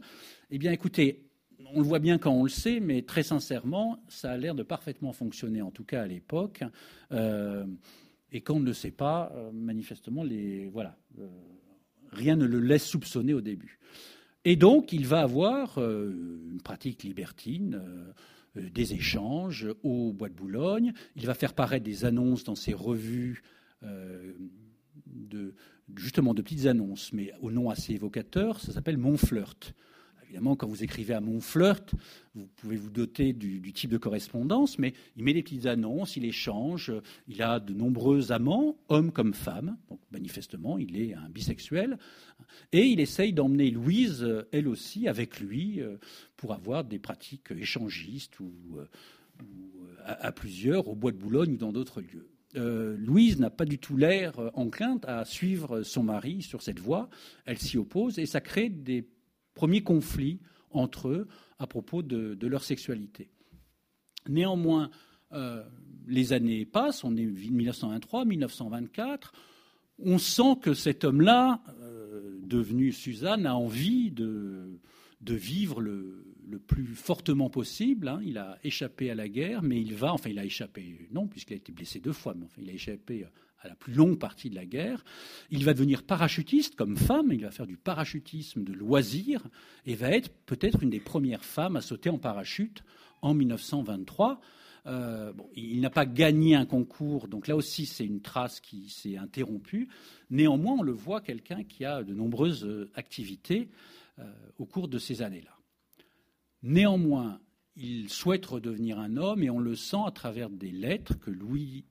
Eh bien, écoutez, on le voit bien quand on le sait, mais très sincèrement, ça a l'air de parfaitement fonctionner, en tout cas à l'époque. Euh, et quand on ne le sait pas, euh, manifestement, voilà, euh, rien ne le laisse soupçonner au début. Et donc, il va avoir euh, une pratique libertine, des échanges au Bois de Boulogne. Il va faire paraître des annonces dans ses revues, justement de petites annonces, mais au nom assez évocateur. Ça s'appelle Mon Flirt. Évidemment, quand vous écrivez à mon flirt, vous pouvez vous doter du, type de correspondance, mais il met des petites annonces, il échange, il a de nombreux amants, hommes comme femmes, donc manifestement, il est un bisexuel, et il essaye d'emmener Louise, elle aussi, avec lui, euh, pour avoir des pratiques échangistes ou, euh, à, plusieurs, au Bois de Boulogne ou dans d'autres lieux. Euh, Louise n'a pas du tout l'air enclin à suivre son mari sur cette voie. Elle s'y oppose et ça crée des premier conflit entre eux à propos de, leur sexualité. Néanmoins, euh, les années passent, on est 1923, 1924, on sent que cet homme-là, euh, devenu Suzanne, a envie de, vivre le, plus fortement possible. Hein. Il a échappé à la guerre, mais il va, enfin il a échappé, non, puisqu'il a été blessé deux fois, mais enfin il a échappé à la plus longue partie de la guerre. Il va devenir parachutiste comme femme, il va faire du parachutisme de loisir et va être peut-être une des premières femmes à sauter en parachute en 1923. Euh, il n'a pas gagné un concours, donc là aussi c'est une trace qui s'est interrompue. Néanmoins, on le voit quelqu'un qui a de nombreuses euh, activités euh, au cours de ces années-là. Néanmoins, il souhaite redevenir un homme et on le sent à travers des lettres que Louis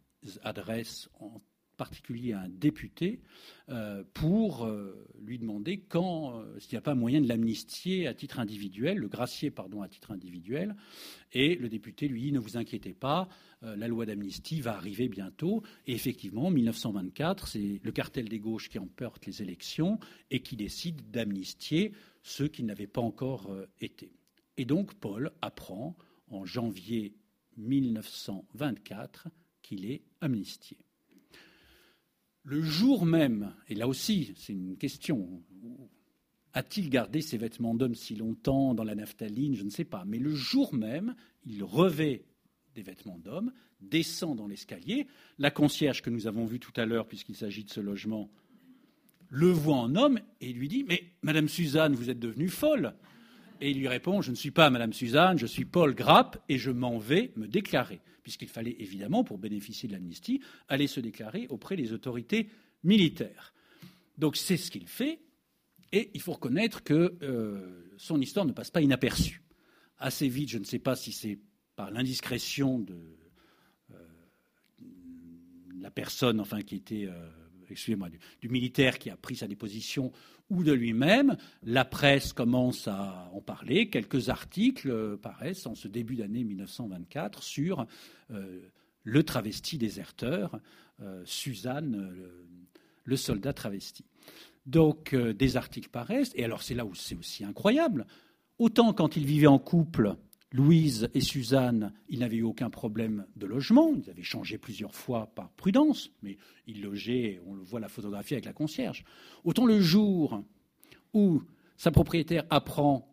adresse en particulier à un député euh, pour euh, lui demander quand, euh, s'il n'y a pas moyen de l'amnistier à titre individuel, le gracier pardon à titre individuel. Et le député lui dit ne vous inquiétez pas, la loi d'amnistie va arriver bientôt. Et effectivement, en 1924, c'est le cartel des gauches qui emporte les élections et qui décide d'amnistier ceux qui n'avaient pas encore été. Et donc Paul apprend en janvier 1924 qu'il est amnistié. Le jour même, et là aussi c'est une question, a-t-il gardé ses vêtements d'homme si longtemps dans la naphtaline Je ne sais pas. Mais le jour même, il revêt des vêtements d'homme, descend dans l'escalier. La concierge que nous avons vue tout à l'heure, puisqu'il s'agit de ce logement, le voit en homme et lui dit Mais Madame Suzanne, vous êtes devenue folle. Et il lui répond Je ne suis pas Madame Suzanne, je suis Paul Grapp et je m'en vais me déclarer. Puisqu'il fallait évidemment, pour bénéficier de l'amnistie, aller se déclarer auprès des autorités militaires. Donc c'est ce qu'il fait. Et il faut reconnaître que euh, son histoire ne passe pas inaperçue. Assez vite, je ne sais pas si c'est par l'indiscrétion de euh, la personne enfin, qui était. Euh, excusez-moi, du, militaire qui a pris sa déposition ou de lui-même. La presse commence à en parler. Quelques articles euh, paraissent en ce début d'année 1924 sur euh, le travesti déserteur, euh, Suzanne, le, soldat travesti. Donc des articles paraissent, et alors c'est là où c'est aussi incroyable. Autant quand il vivait en couple, Louise et Suzanne, ils n'avaient eu aucun problème de logement. Ils avaient changé plusieurs fois par prudence, mais ils logeaient, on le voit la photographie avec la concierge. Autant le jour où sa propriétaire apprend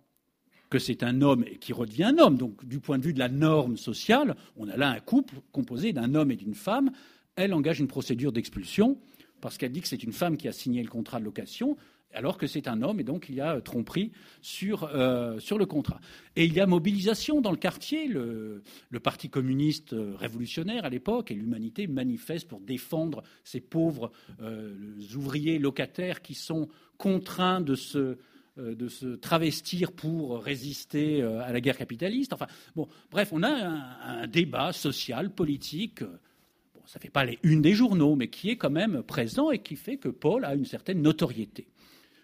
que c'est un homme et qui redevient un homme, donc du point de vue de la norme sociale, on a là un couple composé d'un homme et d'une femme. Elle engage une procédure d'expulsion parce qu'elle dit que c'est une femme qui a signé le contrat de location alors que c'est un homme, et donc il y a tromperie sur, euh, sur le contrat. Et il y a mobilisation dans le quartier. Le, Parti communiste révolutionnaire à l'époque et l'humanité manifestent pour défendre ces pauvres euh, ouvriers locataires qui sont contraints de se, euh, de se travestir pour résister à la guerre capitaliste. Enfin, bon, bref, on a un, débat social, politique. Bon, ça ne fait pas les unes des journaux, mais qui est quand même présent et qui fait que Paul a une certaine notoriété.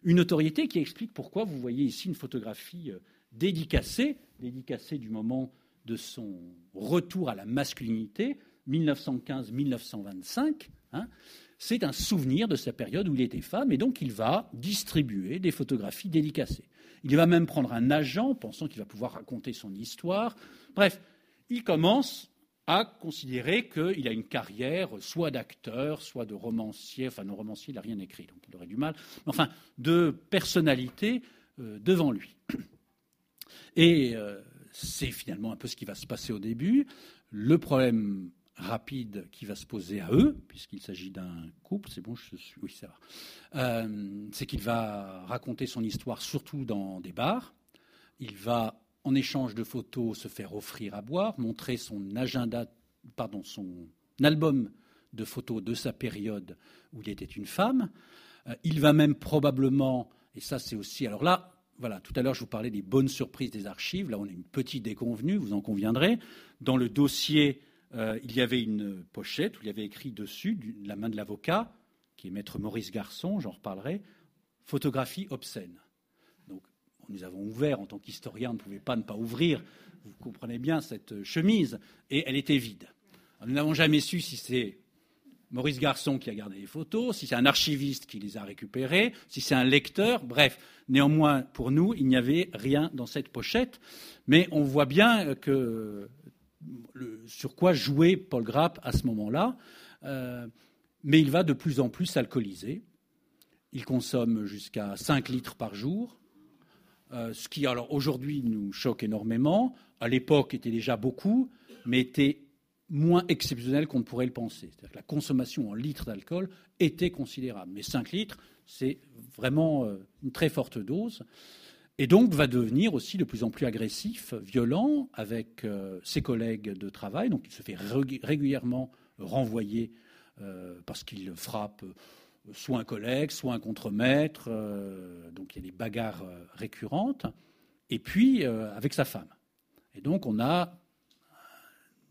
Une notoriété qui explique pourquoi vous voyez ici une photographie euh, dédicacée, dédicacée du moment de son retour à la masculinité, 1915-1925. Hein. c'est un souvenir de sa période où il était femme, et donc il va distribuer des photographies dédicacées. Il va même prendre un agent, pensant qu'il va pouvoir raconter son histoire. Bref, il commence à considérer qu'il a une carrière soit d'acteur, soit de romancier, enfin non romancier, il n'a rien écrit, donc il aurait du mal, enfin de personnalité euh, devant lui. Et euh, c'est finalement un peu ce qui va se passer au début. Le problème rapide qui va se poser à eux, puisqu'il s'agit d'un couple, c'est bon, je suis, oui, ça va, euh, c'est qu'il va raconter son histoire surtout dans des bars. Il va en échange de photos, se faire offrir à boire, montrer son agenda, pardon, son album de photos de sa période où il était une femme. Euh, il va même probablement, et ça c'est aussi, alors là, voilà, tout à l'heure je vous parlais des bonnes surprises des archives, là on a une petite déconvenue, vous en conviendrez. Dans le dossier, euh, il y avait une pochette où il y avait écrit dessus, de la main de l'avocat, qui est maître Maurice Garçon, j'en reparlerai, photographie obscène nous avons ouvert en tant qu'historien, on ne pouvait pas ne pas ouvrir, vous comprenez bien, cette chemise, et elle était vide. nous n'avons jamais su si c'est Maurice Garçon qui a gardé les photos, si c'est un archiviste qui les a récupérées, si c'est un lecteur, bref. Néanmoins, pour nous, il n'y avait rien dans cette pochette, mais on voit bien que sur quoi jouait Paul Grapp à ce moment-là. Euh, mais il va de plus en plus s'alcooliser. Il consomme jusqu'à 5 litres par jour. Euh, ce qui, alors aujourd'hui, nous choque énormément, à l'époque était déjà beaucoup, mais était moins exceptionnel qu'on ne pourrait le penser. C'est-à-dire que la consommation en litres d'alcool était considérable. Mais 5 litres, c'est vraiment euh, une très forte dose. Et donc va devenir aussi de plus en plus agressif, violent avec euh, ses collègues de travail. Donc il se fait régulièrement renvoyer parce qu'il frappe soit un collègue, soit un contremaître, euh, donc il y a des bagarres euh, récurrentes, et puis euh, avec sa femme. Et donc on a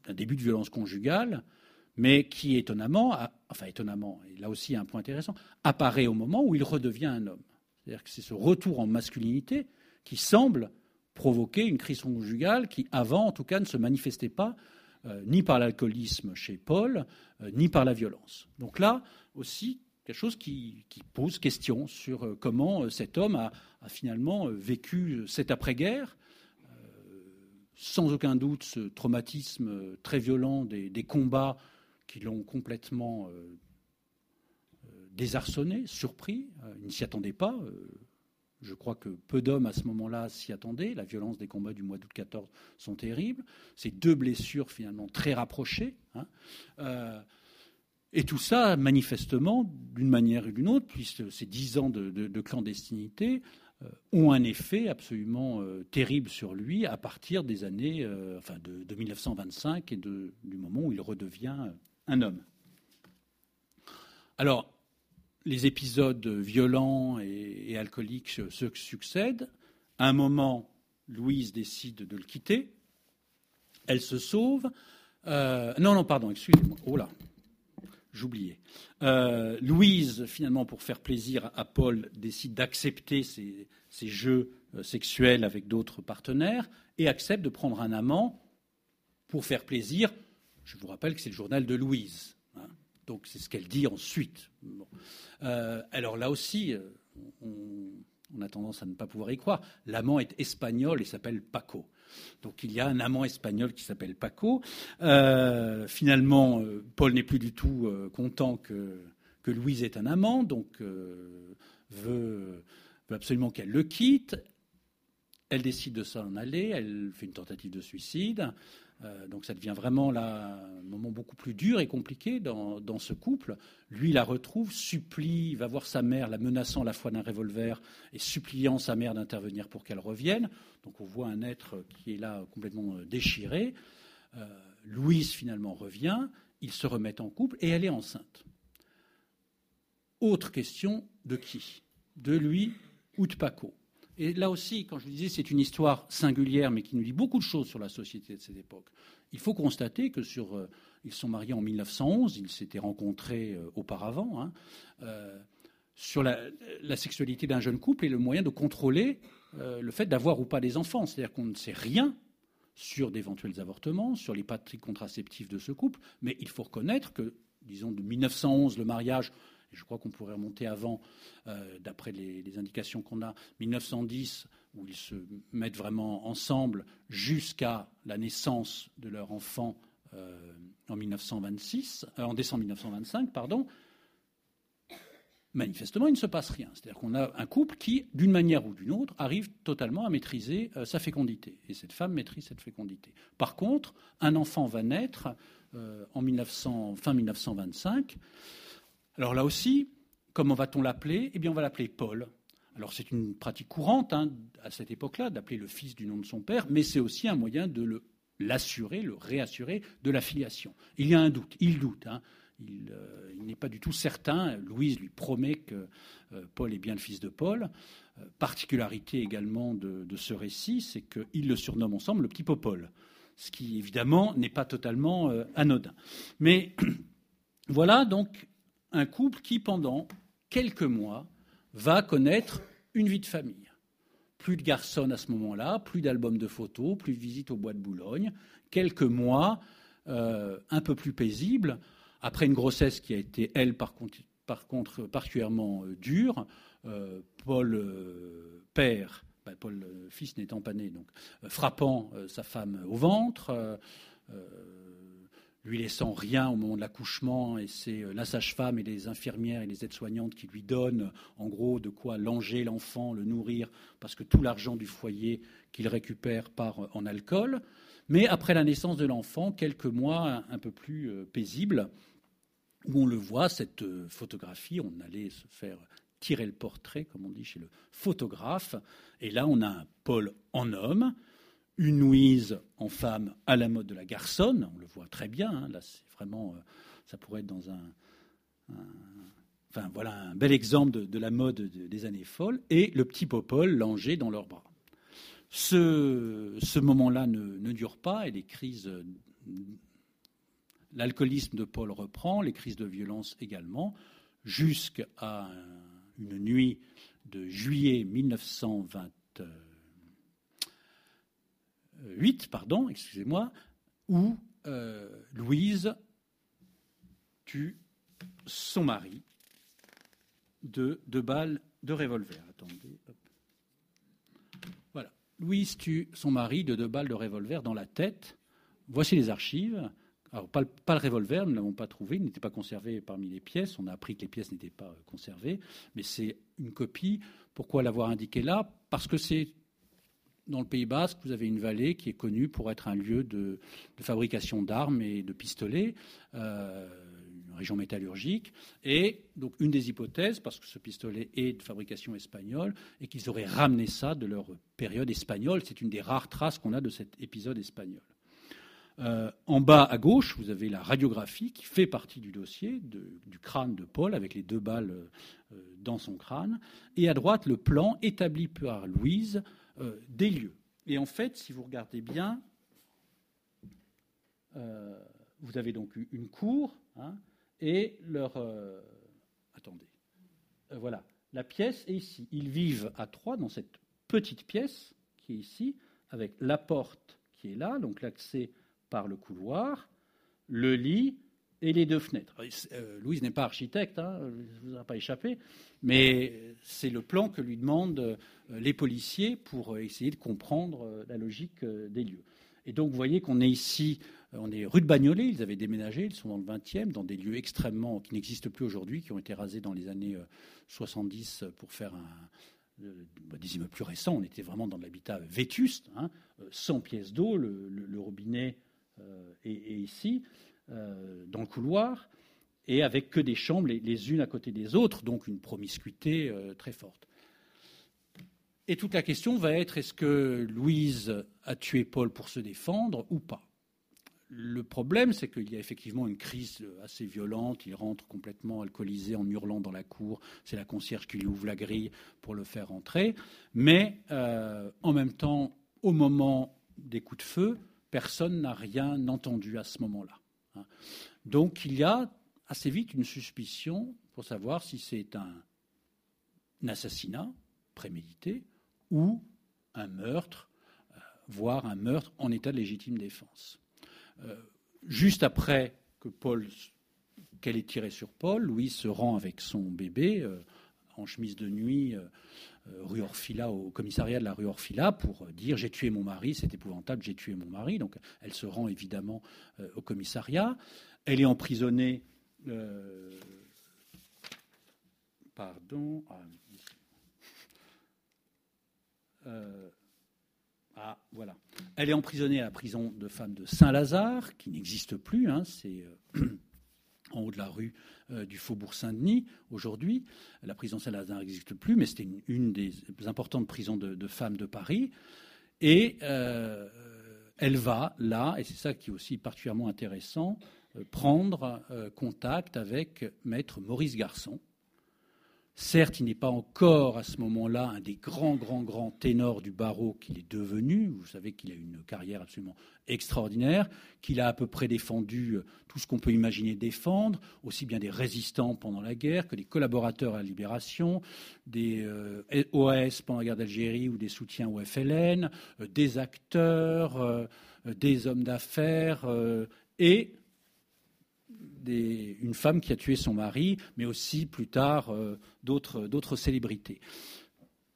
un début de violence conjugale, mais qui étonnamment, enfin étonnamment, et là aussi un point intéressant, apparaît au moment où il redevient un homme. C'est-à-dire que c'est ce retour en masculinité qui semble provoquer une crise conjugale qui, avant en tout cas, ne se manifestait pas ni par l'alcoolisme chez Paul, ni par la violence. Donc là aussi, quelque chose qui, pose question sur euh, comment euh, cet homme a, finalement euh, vécu cette après-guerre, sans aucun doute ce traumatisme très violent des, combats qui l'ont complètement désarçonné, surpris, il ne s'y attendait pas. Je crois que peu d'hommes à ce moment-là s'y attendaient. La violence des combats du mois d'août 14 sont terribles. Ces deux blessures finalement très rapprochées. Hein. Et tout ça, manifestement, d'une manière ou d'une autre, puisque ces dix ans de, clandestinité, ont un effet absolument terrible sur lui à partir des années, enfin de, 1925 et du moment où il redevient un homme. Alors, les épisodes violents et, alcooliques se succèdent. À un moment, Louise décide de le quitter. Elle se sauve. Euh, non, non, pardon, excusez-moi. Oh là, j'oubliais. Euh, Louise, finalement, pour faire plaisir à Paul, décide d'accepter ces, jeux euh, sexuels avec d'autres partenaires et accepte de prendre un amant pour faire plaisir. Je vous rappelle que c'est le journal de Louise. Hein. donc c'est ce qu'elle dit ensuite. alors là aussi, on a tendance à ne pas pouvoir y croire. L'amant est espagnol et s'appelle Paco. Donc il y a un amant espagnol qui s'appelle Paco. Euh, finalement, euh, Paul n'est plus du tout euh, content que, Louise est un amant, donc veut, absolument qu'elle le quitte. Elle décide de s'en aller, elle fait une tentative de suicide. Euh, donc ça devient vraiment un moment beaucoup plus dur et compliqué dans, ce couple. Lui la retrouve, supplie, va voir sa mère, la menaçant à la fois d'un revolver et suppliant sa mère d'intervenir pour qu'elle revienne. Donc on voit un être qui est là complètement euh, déchiré. Euh, Louise finalement revient, ils se remettent en couple et elle est enceinte. Autre question, de qui? De lui ou de Paco? Et là aussi, quand je vous disais, c'est une histoire singulière, mais qui nous dit beaucoup de choses sur la société de cette époque. Il faut constater que sur, euh, ils sont mariés en 1911, ils s'étaient rencontrés euh, auparavant. Hein, euh, sur la, sexualité d'un jeune couple et le moyen de contrôler le fait d'avoir ou pas des enfants. C'est-à-dire qu'on ne sait rien sur d'éventuels avortements, sur les pratiques contraceptives de ce couple, mais il faut reconnaître que, disons, de 1911, le mariage je crois qu'on pourrait remonter avant, euh, d'après les, indications qu'on a, 1910, où ils se mettent vraiment ensemble jusqu'à la naissance de leur enfant euh, en 1926, euh, en décembre 1925, pardon. Manifestement, il ne se passe rien. C'est-à-dire qu'on a un couple qui, d'une manière ou d'une autre, arrive totalement à maîtriser sa fécondité. Et cette femme maîtrise cette fécondité. Par contre, un enfant va naître en 1900, fin 1925 alors là aussi, comment va-t-on l'appeler? Eh bien, on va l'appeler Paul. Alors c'est une pratique courante hein, à cette époque-là d'appeler le fils du nom de son père, mais c'est aussi un moyen de l'assurer, le réassurer de la filiation. Il y a un doute, il doute. Hein. Euh, il, n'est pas du tout certain. Louise lui promet que euh, Paul est bien le fils de Paul. Euh, particularité également de, ce récit, c'est qu'ils le surnomment ensemble le petit Popol, ce qui évidemment n'est pas totalement anodin. Mais voilà donc un couple qui, pendant quelques mois, va connaître une vie de famille. Plus de garçons à ce moment-là, plus d'albums de photos, plus de visites au bois de Boulogne, quelques mois euh, un peu plus paisibles, après une grossesse qui a été, elle, par contre, particulièrement euh, dure. Euh, Paul père, ben, Paul fils n'étant pas né, donc frappant sa femme au ventre lui laissant rien au moment de l'accouchement, et c'est euh, la sage-femme et les infirmières et les aides-soignantes qui lui donnent en gros de quoi langer l'enfant, le nourrir, parce que tout l'argent du foyer qu'il récupère part euh, en alcool. Mais après la naissance de l'enfant, quelques mois un peu plus euh, paisibles, où on le voit, cette photographie, on allait se faire tirer le portrait, comme on dit chez le photographe, et là on a un Paul en homme, une Louise en femme à la mode de la garçonne, on le voit très bien, hein, là c'est vraiment, euh, ça pourrait être dans un, enfin voilà un bel exemple de, la mode des années folles, et le petit Popol langé dans leurs bras. Ce, moment-là ne, dure pas et les crises, l'alcoolisme de Paul reprend, les crises de violence également, jusqu'à une nuit de juillet 1920. 8, pardon, excusez-moi, où euh, Louise tue son mari de deux balles de revolver. Attendez. Voilà. Louise tue son mari de deux balles de revolver dans la tête. Voici les archives. Alors, pas le, revolver, nous ne l'avons pas trouvé, il n'était pas conservé parmi les pièces. On a appris que les pièces n'étaient pas conservées, mais c'est une copie. Pourquoi l'avoir indiqué là? Parce que c'est dans le Pays Basque, vous avez une vallée qui est connue pour être un lieu de, fabrication d'armes et de pistolets, euh, région métallurgique. Et donc une des hypothèses, parce que ce pistolet est de fabrication espagnole, est qu'ils auraient ramené ça de leur période espagnole. C'est une des rares traces qu'on a de cet épisode espagnol. Euh, en bas à gauche, vous avez la radiographie qui fait partie du dossier du crâne de Paul avec les deux balles euh, dans son crâne. Et à droite, le plan établi par Louise euh, des lieux. Et en fait, si vous regardez bien, vous avez donc une cour hein, et leur. attendez. voilà. La pièce est ici. Ils vivent à trois dans cette petite pièce qui est ici, avec la porte qui est là, donc l'accès par le couloir, le lit et les deux fenêtres. Euh, Louise n'est pas architecte, hein, ne vous a pas échappé, mais c'est le plan que lui demandent euh, les policiers pour essayer de comprendre euh, la logique des lieux. Et donc vous voyez qu'on est ici, on est rue de Bagnolet, ils avaient déménagé, ils sont dans le 20e, dans des lieux extrêmement qui n'existent plus aujourd'hui, qui ont été rasés dans les années 70 pour faire un, des immeubles plus récents, on était vraiment dans l'habitat vétuste, hein, sans pièces d'eau, le, robinet euh, et, ici, euh, dans le couloir, et avec que des chambres les, unes à côté des autres, donc une promiscuité euh, très forte. Et toute la question va être est-ce que Louise a tué Paul pour se défendre ou pas? Le problème, c'est qu'il y a effectivement une crise assez violente. Il rentre complètement alcoolisé en hurlant dans la cour. C'est la concierge qui lui ouvre la grille pour le faire entrer. Mais en même temps, au moment des coups de feu, personne n'a rien entendu à ce moment-là. Hein. Donc il y a assez vite une suspicion pour savoir si c'est un, assassinat prémédité ou un meurtre, euh, voire un meurtre en état de légitime défense. Euh, juste après que Paul, qu'elle ait tiré sur Paul, Louise se rend avec son bébé euh, en chemise de nuit rue Orfila, au commissariat de la rue Orfila, pour dire j'ai tué mon mari, c'est épouvantable, j'ai tué mon mari. Donc elle se rend évidemment euh, au commissariat. Elle est emprisonnée. Euh, pardon. Ah, ah, voilà. Elle est emprisonnée à la prison de femmes de Saint-Lazare, qui n'existe plus. Hein, c'est en haut de la rue euh, du Faubourg Saint-Denis aujourd'hui. La prison Saint-Lazare n'existe plus, mais c'était une, des importantes prisons de, femmes de Paris. Et euh, elle va là, et c'est ça qui est aussi particulièrement intéressant, euh, prendre contact avec maître Maurice Garçon, Certes, il n'est pas encore à ce moment-là un des grands, grands, grands ténors du barreau qu'il est devenu. Vous savez qu'il a une carrière absolument extraordinaire, qu'il a à peu près défendu euh, tout ce qu'on peut imaginer défendre, aussi bien des résistants pendant la guerre que des collaborateurs à la libération, des euh, OAS pendant la guerre d'Algérie ou des soutiens au FLN, euh, des acteurs, des hommes d'affaires et une femme qui a tué son mari, mais aussi plus tard euh, d'autres célébrités.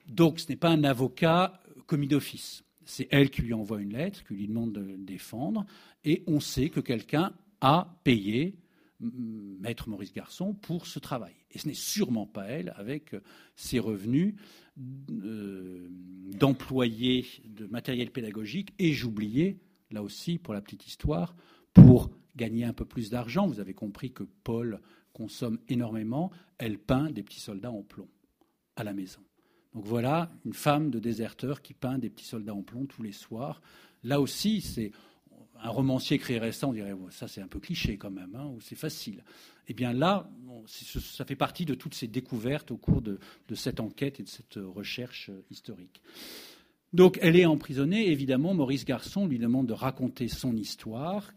Donc ce n'est pas un avocat commis d'office. C'est elle qui lui envoie une lettre, qui lui demande de le défendre, et on sait que quelqu'un a payé maître Maurice Garçon pour ce travail. Et ce n'est sûrement pas elle, avec ses revenus euh, d'employés de matériel pédagogique, et j'oubliais, là aussi, pour la petite histoire, pour gagner un peu plus d'argent. Vous avez compris que Paul consomme énormément. Elle peint des petits soldats en plomb à la maison. Donc voilà une femme de déserteur qui peint des petits soldats en plomb tous les soirs. Là aussi, c'est un romancier créerait ça, on dirait ça c'est un peu cliché quand même, hein, ou c'est facile. Eh bien là, ça fait partie de toutes ces découvertes au cours de cette enquête et de cette recherche historique. Donc elle est emprisonnée, évidemment, Maurice Garçon lui demande de raconter son histoire,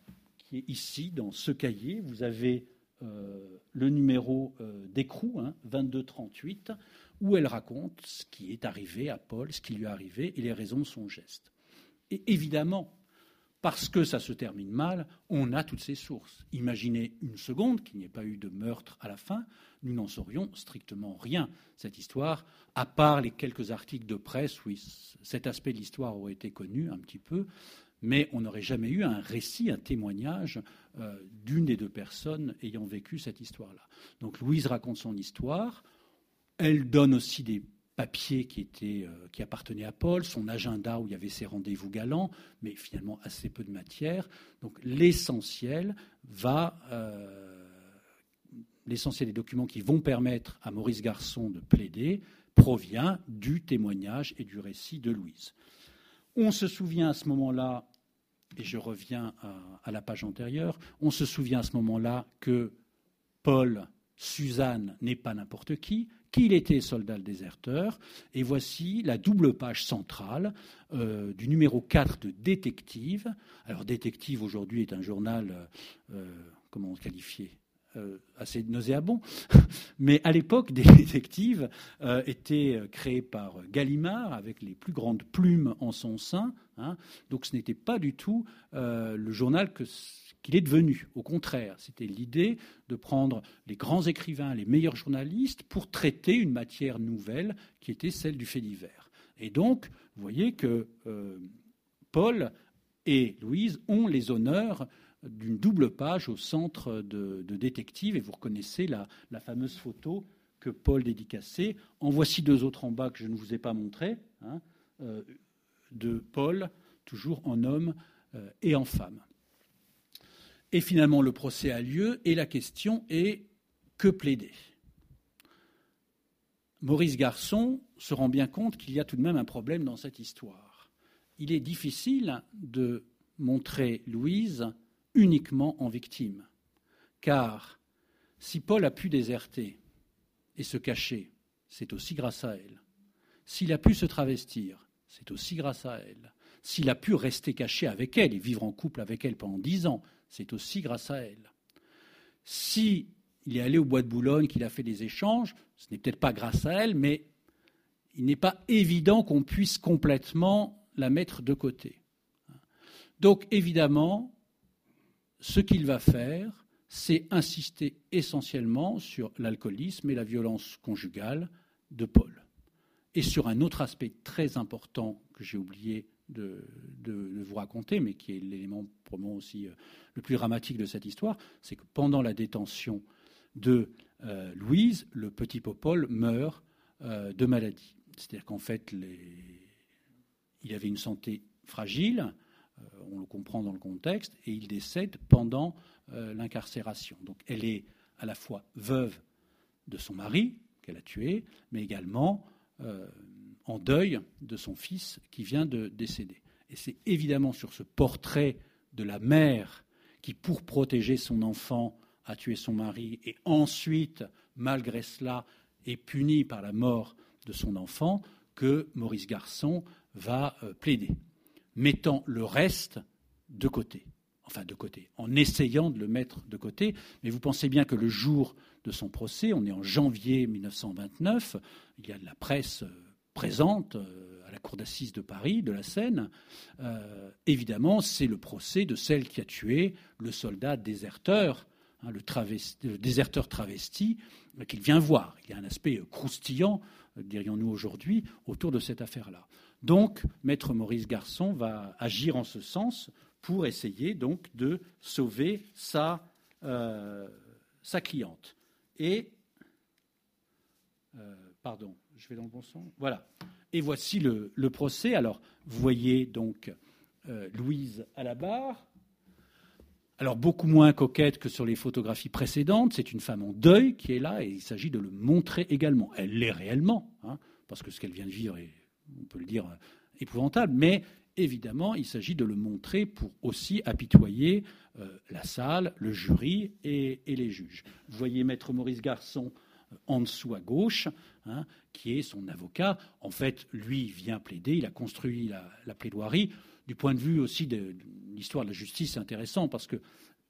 ici, dans ce cahier, vous avez euh, le numéro euh, d'écrou, 2238, hein, où elle raconte ce qui est arrivé à Paul, ce qui lui est arrivé et les raisons de son geste. Et évidemment, parce que ça se termine mal, on a toutes ces sources. Imaginez une seconde qu'il n'y ait pas eu de meurtre à la fin, nous n'en saurions strictement rien. Cette histoire, à part les quelques articles de presse où cet aspect de l'histoire aurait été connu un petit peu, mais on n'aurait jamais eu un récit, un témoignage euh, d'une des deux personnes ayant vécu cette histoire-là. Donc Louise raconte son histoire, elle donne aussi des papiers qui, étaient, euh, qui appartenaient à Paul, son agenda où il y avait ses rendez-vous galants, mais finalement assez peu de matière. Donc l'essentiel va, euh, l'essentiel des documents qui vont permettre à Maurice Garçon de plaider provient du témoignage et du récit de Louise. On se souvient à ce moment-là, et je reviens à, la page antérieure, on se souvient à ce moment-là que Paul, Suzanne n'est pas n'importe qui, qu'il était soldat déserteur. Et voici la double page centrale euh, du numéro 4 de Détective. Alors Détective aujourd'hui est un journal, euh, euh, comment on qualifier? Assez nauséabond, mais à l'époque, des détectives étaient créés par Gallimard avec les plus grandes plumes en son sein. Hein. donc ce n'était pas du tout le journal qu'il est devenu. Au contraire, c'était l'idée de prendre les grands écrivains, les meilleurs journalistes, pour traiter une matière nouvelle qui était celle du fait divers. Et donc, vous voyez que euh, Paul et Louise ont les honneurs d'une double page au centre de, détective, et vous reconnaissez la, fameuse photo que Paul dédicaçait. En voici deux autres en bas que je ne vous ai pas montrées, hein, euh, de Paul, toujours en homme euh, et en femme. Et finalement, le procès a lieu et la question est que plaider? Maurice Garçon se rend bien compte qu'il y a tout de même un problème dans cette histoire. Il est difficile de montrer Louise uniquement en victime, car si Paul a pu déserter et se cacher, c'est aussi grâce à elle. S'il a pu se travestir, c'est aussi grâce à elle. S'il a pu rester caché avec elle et vivre en couple avec elle pendant dix ans, c'est aussi grâce à elle. Si il est allé au bois de Boulogne, qu'il a fait des échanges, ce n'est peut-être pas grâce à elle, mais il n'est pas évident qu'on puisse complètement la mettre de côté. Donc évidemment, ce qu'il va faire, c'est insister essentiellement sur l'alcoolisme et la violence conjugale de Paul. Et sur un autre aspect très important que j'ai oublié de, vous raconter, mais qui est l'élément pour moi aussi euh, le plus dramatique de cette histoire, c'est que pendant la détention de euh, Louise, le petit Popol meurt euh, de maladie. C'est-à-dire qu'en fait, il avait une santé fragile, on le comprend dans le contexte, et il décède pendant l'incarcération. Donc elle est à la fois veuve de son mari, qu'elle a tué, mais également en deuil de son fils qui vient de décéder. Et c'est évidemment sur ce portrait de la mère qui, pour protéger son enfant, a tué son mari et ensuite, malgré cela, est punie par la mort de son enfant, que Maurice Garçon va euh, plaider, mettant le reste de côté. Enfin, de côté, en essayant de le mettre de côté. Mais vous pensez bien que le jour de son procès, on est en janvier 1929, il y a de la presse euh, présente euh, à la cour d'assises de Paris, de la Seine, euh, évidemment, c'est le procès de celle qui a tué le soldat déserteur, hein, le, déserteur travesti, qu'il vient voir. Il y a un aspect croustillant, dirions-nous aujourd'hui, autour de cette affaire-là. Donc, maître Maurice Garçon va agir en ce sens pour essayer donc de sauver sa, sa cliente. Et, pardon, je vais dans le bon sens. Voilà. Et voici le, procès. Alors, vous voyez donc euh, Louise à la barre. Alors, beaucoup moins coquette que sur les photographies précédentes. C'est une femme en deuil qui est là et il s'agit de le montrer également. Elle l'est réellement, hein, parce que ce qu'elle vient de vivre est, on peut le dire, épouvantable. Mais évidemment, il s'agit de le montrer pour aussi apitoyer euh, la salle, le jury et, les juges. Vous voyez Maître Maurice Garçon en dessous à gauche, hein, qui est son avocat. En fait, lui vient plaider, il a construit la, plaidoirie. Du point de vue aussi de, l'histoire de la justice, c'est intéressant parce que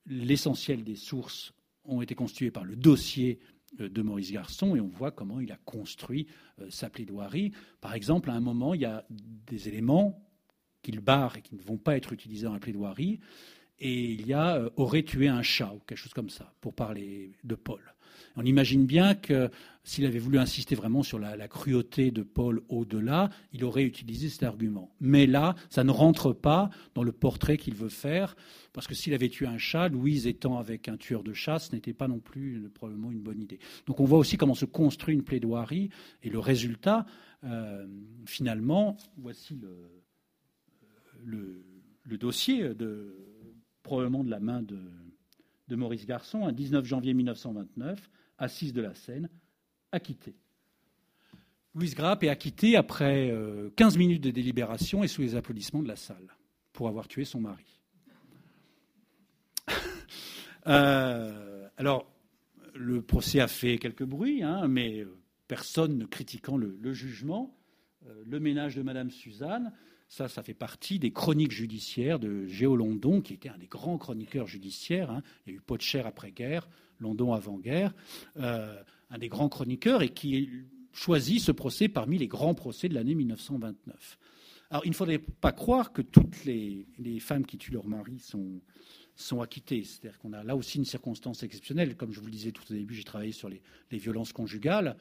l'essentiel des sources ont été constituées par le dossier euh, de Maurice Garçon et on voit comment il a construit euh, sa plaidoirie. Par exemple, à un moment, il y a des éléments qu'il barre et qui ne vont pas être utilisés dans la plaidoirie. Et il y a euh, aurait tué un chat ou quelque chose comme ça, pour parler de Paul. On imagine bien que s'il avait voulu insister vraiment sur la, cruauté de Paul au-delà, il aurait utilisé cet argument. Mais là, ça ne rentre pas dans le portrait qu'il veut faire, parce que s'il avait tué un chat, Louise étant avec un tueur de chat, ce n'était pas non plus probablement une bonne idée. Donc on voit aussi comment se construit une plaidoirie, et le résultat, euh, finalement, voici le, le, dossier de, probablement de la main de, Maurice Garçon, un 19 janvier 1929, assise de la Seine, acquittée. Louise Grapp est acquittée après 15 minutes de délibération et sous les applaudissements de la salle pour avoir tué son mari. alors, le procès a fait quelques bruits, hein, mais personne ne critiquant le, jugement. Euh, le ménage de Madame Suzanne, ça, ça fait partie des chroniques judiciaires de Géo London, qui était un des grands chroniqueurs judiciaires. Hein. Il y a eu Potcher après-guerre, London avant-guerre, euh, un des grands chroniqueurs et qui choisit ce procès parmi les grands procès de l'année 1929. Alors, il ne faudrait pas croire que toutes les, femmes qui tuent leur mari sont, sont acquittées. C'est-à-dire qu'on a là aussi une circonstance exceptionnelle. Comme je vous le disais tout au début, j'ai travaillé sur les, les violences conjugales.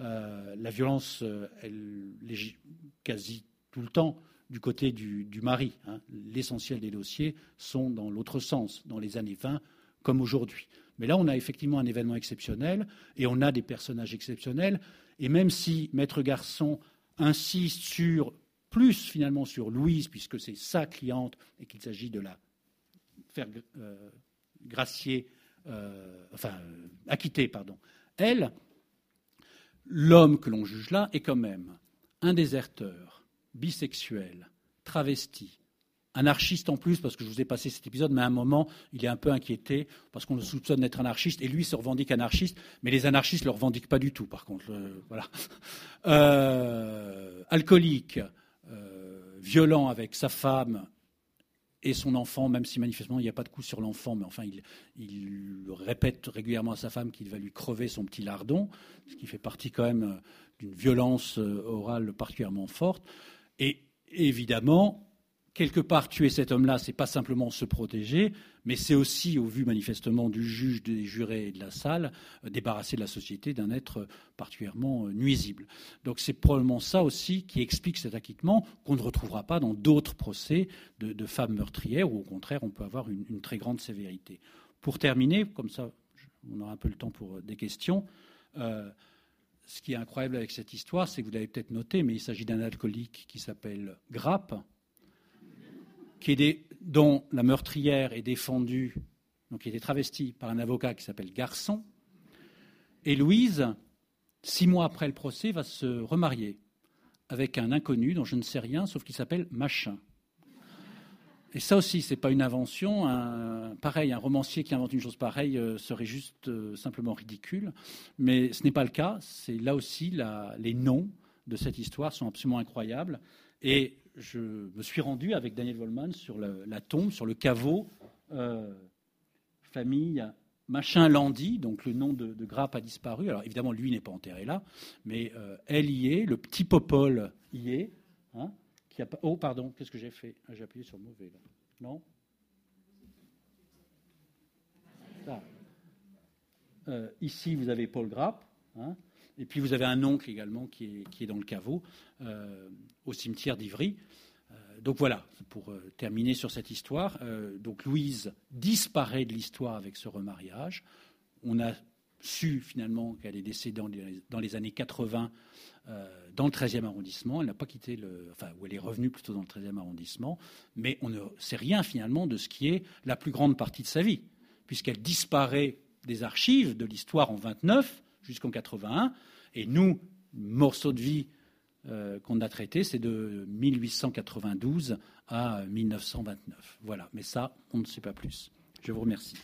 Euh, la violence, euh, elle est quasi tout le temps du côté du, mari. Hein. L'essentiel des dossiers sont dans l'autre sens, dans les années 20 comme aujourd'hui. Mais là, on a effectivement un événement exceptionnel et on a des personnages exceptionnels. Et même si Maître Garçon insiste sur plus finalement sur Louise, puisque c'est sa cliente et qu'il s'agit de la faire euh, gracier, enfin acquitter, pardon, elle, l'homme que l'on juge là est quand même un déserteur, bisexuel, travesti, anarchiste en plus, parce que je vous ai passé cet épisode, mais à un moment, il est un peu inquiété parce qu'on le soupçonne d'être anarchiste, et lui se revendique anarchiste, mais les anarchistes ne le revendiquent pas du tout, par contre. Voilà. Euh, alcoolique, euh, violent avec sa femme et son enfant, même si manifestement il n'y a pas de coup sur l'enfant, mais enfin il, répète régulièrement à sa femme qu'il va lui crever son petit lardon, ce qui fait partie quand même euh, d'une violence orale particulièrement forte. Et évidemment, quelque part, tuer cet homme-là, c'est pas simplement se protéger, mais c'est aussi, au vu manifestement du juge, des jurés et de la salle, euh, débarrasser la société d'un être particulièrement euh, nuisible. Donc c'est probablement ça aussi qui explique cet acquittement qu'on ne retrouvera pas dans d'autres procès de, femmes meurtrières, où au contraire on peut avoir une, très grande sévérité. Pour terminer, comme ça on aura un peu le temps pour euh, des questions, ce qui est incroyable avec cette histoire, c'est que vous l'avez peut-être noté, mais il s'agit d'un alcoolique qui s'appelle Grappe, qui est dont la meurtrière est défendue, donc qui était travestie par un avocat qui s'appelle Garçon. Et Louise, six mois après le procès, va se remarier avec un inconnu dont je ne sais rien, sauf qu'il s'appelle Machin. Et ça aussi, ce n'est pas une invention. pareil, un romancier qui invente une chose pareille euh, serait juste euh, simplement ridicule. Mais ce n'est pas le cas. C'est là aussi les noms de cette histoire sont absolument incroyables. Et je me suis rendu avec Daniel Volman sur la tombe, sur le caveau, euh, famille Machin Landy, donc le nom de, Grappe a disparu. Alors évidemment, lui n'est pas enterré là, mais elle y est, le petit Popol y est. Hein, Oh, pardon, qu'est-ce que j'ai fait? Ah, J'ai appuyé sur mauvais là. Non? Euh, Ici, vous avez Paul Grappe. Hein, et puis vous avez un oncle également qui est, qui est dans le caveau, euh, au cimetière d'Ivry. Euh, donc voilà, pour terminer sur cette histoire. donc Louise disparaît de l'histoire avec ce remariage. On a su finalement qu'elle est décédée dans les, années 80 dans le 13e arrondissement. Elle n'a pas quitté le. Enfin, ou elle est revenue plutôt dans le 13e arrondissement. Mais on ne sait rien finalement de ce qui est la plus grande partie de sa vie, puisqu'elle disparaît des archives de l'histoire en 29 jusqu'en 81. Et nous, morceau de vie euh, qu'on a traité, c'est de 1892 à 1929. Voilà, mais ça, on ne sait pas plus. Je vous remercie.